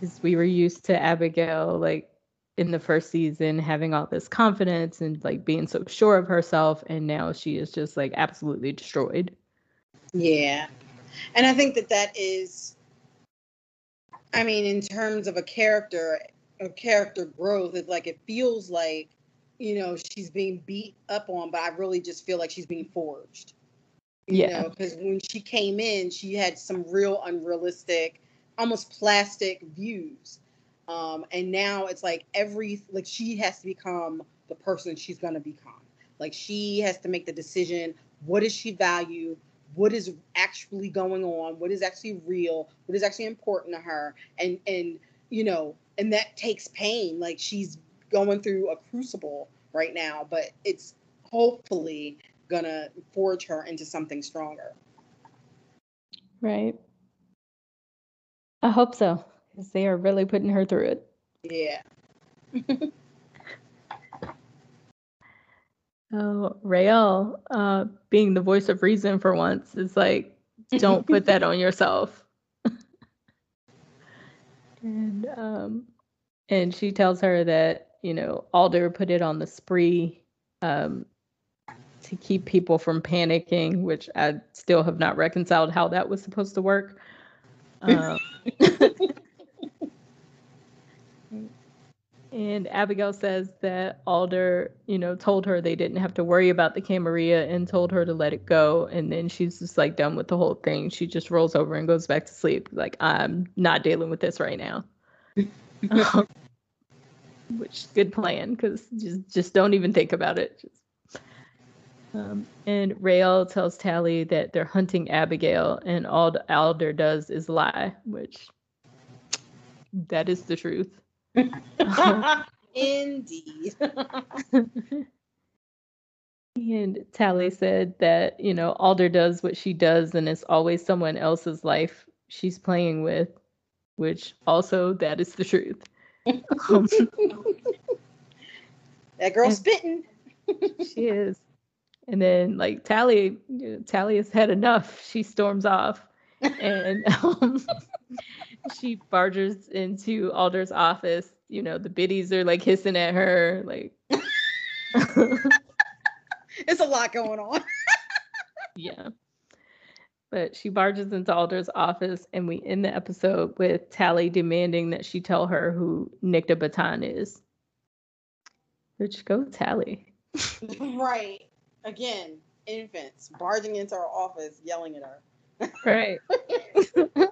Because we were used to Abigail like in the first season having all this confidence and like being so sure of herself and now she is just like absolutely destroyed. Yeah. And i think that that is i mean in terms of a character a character growth it like it feels like you know she's being beat up on but i really just feel like she's being forged. You yeah. because when she came in she had some real unrealistic almost plastic views um, and now it's like every like she has to become the person she's gonna become. Like she has to make the decision. What does she value? What is actually going on? What is actually real? What is actually important to her? And and you know, and that takes pain. Like she's going through a crucible right now, but it's hopefully gonna forge her into something stronger. Right. I hope so because they are really putting her through it. Yeah. oh, Raelle, uh, being the voice of reason for once, is like, don't put that on yourself. and um, and she tells her that you know Alder put it on the spree um, to keep people from panicking, which I still have not reconciled how that was supposed to work. Um, And Abigail says that Alder, you know, told her they didn't have to worry about the Camarilla and told her to let it go. And then she's just like done with the whole thing. She just rolls over and goes back to sleep. Like, I'm not dealing with this right now. um, which good plan because just just don't even think about it. Just, um, and Raelle tells Tally that they're hunting Abigail, and all Alder does is lie, which that is the truth. Indeed. and Tally said that, you know, Alder does what she does and it's always someone else's life she's playing with, which also that is the truth. Um, that girl spitting. she is. And then like Tally, you know, Tally has had enough. She storms off. And um, she barges into Alder's office. You know, the biddies are like hissing at her, like it's a lot going on. yeah. But she barges into Alder's office, and we end the episode with Tally demanding that she tell her who Nicte Batan is. Which go Tally. right. Again, infants barging into her office, yelling at her. Right.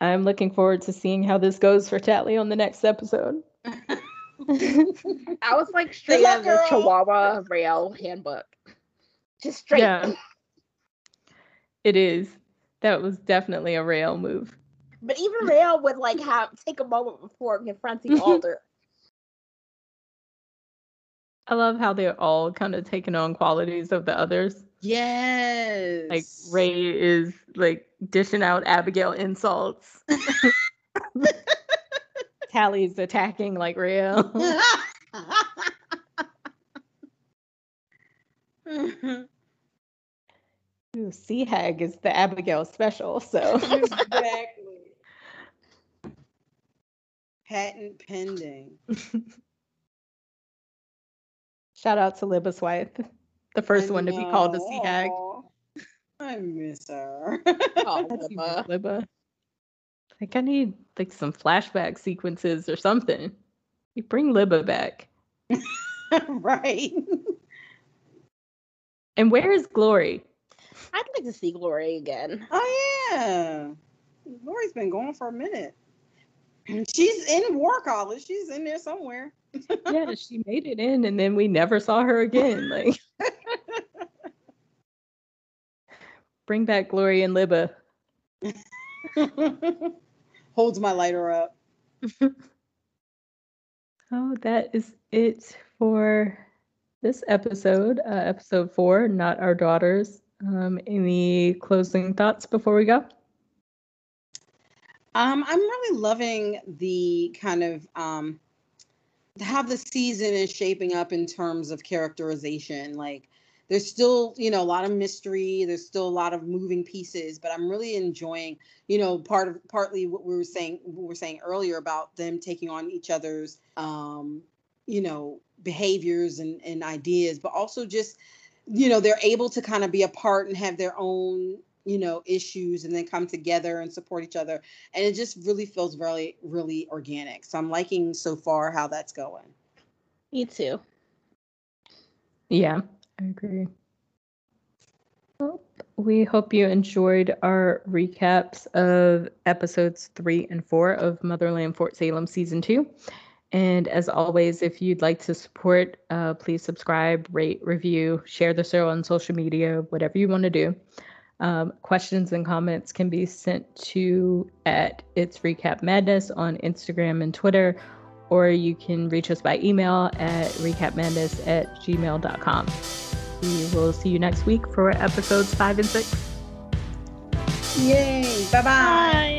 I'm looking forward to seeing how this goes for Tatley on the next episode. I was like straight out of the Chihuahua Raelle handbook. Just straight. Yeah. It is. That was definitely a Raelle move. But even Raelle would like have take a moment before confronting Alder. I love how they're all kind of taking on qualities of the others. Yes. Like Ray is like dishing out Abigail insults. Tally's attacking like Raelle. Ooh, Sea Hag is the Abigail special, so exactly. Patent pending. Shout out to Libba Swythe the first one to be called a sea hag. I miss her. oh, Libba. Libba. Like I need like some flashback sequences or something. You bring Libba back. right. And where is Glory? I'd like to see Glory again. Oh yeah. Glory's been gone for a minute. She's in War College. She's in there somewhere. Yeah, she made it in and then we never saw her again. Like Bring back Glory and Libba. Holds my lighter up. oh, that is it for this episode, uh, episode four, Not Our Daughters. Um, any closing thoughts before we go? Um, I'm really loving the kind of um, how the season is shaping up in terms of characterization. Like, there's still, you know, a lot of mystery. There's still a lot of moving pieces, but I'm really enjoying, you know, part of partly what we were saying, we were saying earlier about them taking on each other's, um, you know, behaviors and, and ideas, but also just, you know, they're able to kind of be apart and have their own you know issues and then come together and support each other and it just really feels really really organic. So i'm liking so far how that's going. Me too. Yeah i agree. Well, we hope you enjoyed our recaps of episodes three and four of motherland fort salem season two. And as always, if you'd like to support, uh, please subscribe, rate, review, share the show on social media, whatever you want to do. Um, questions and comments can be sent to at It's Recap Madness on Instagram and Twitter, or you can reach us by email at recapmadness at gmail.com. We will see you next week for episodes five and six. Yay. Bye-bye. Bye.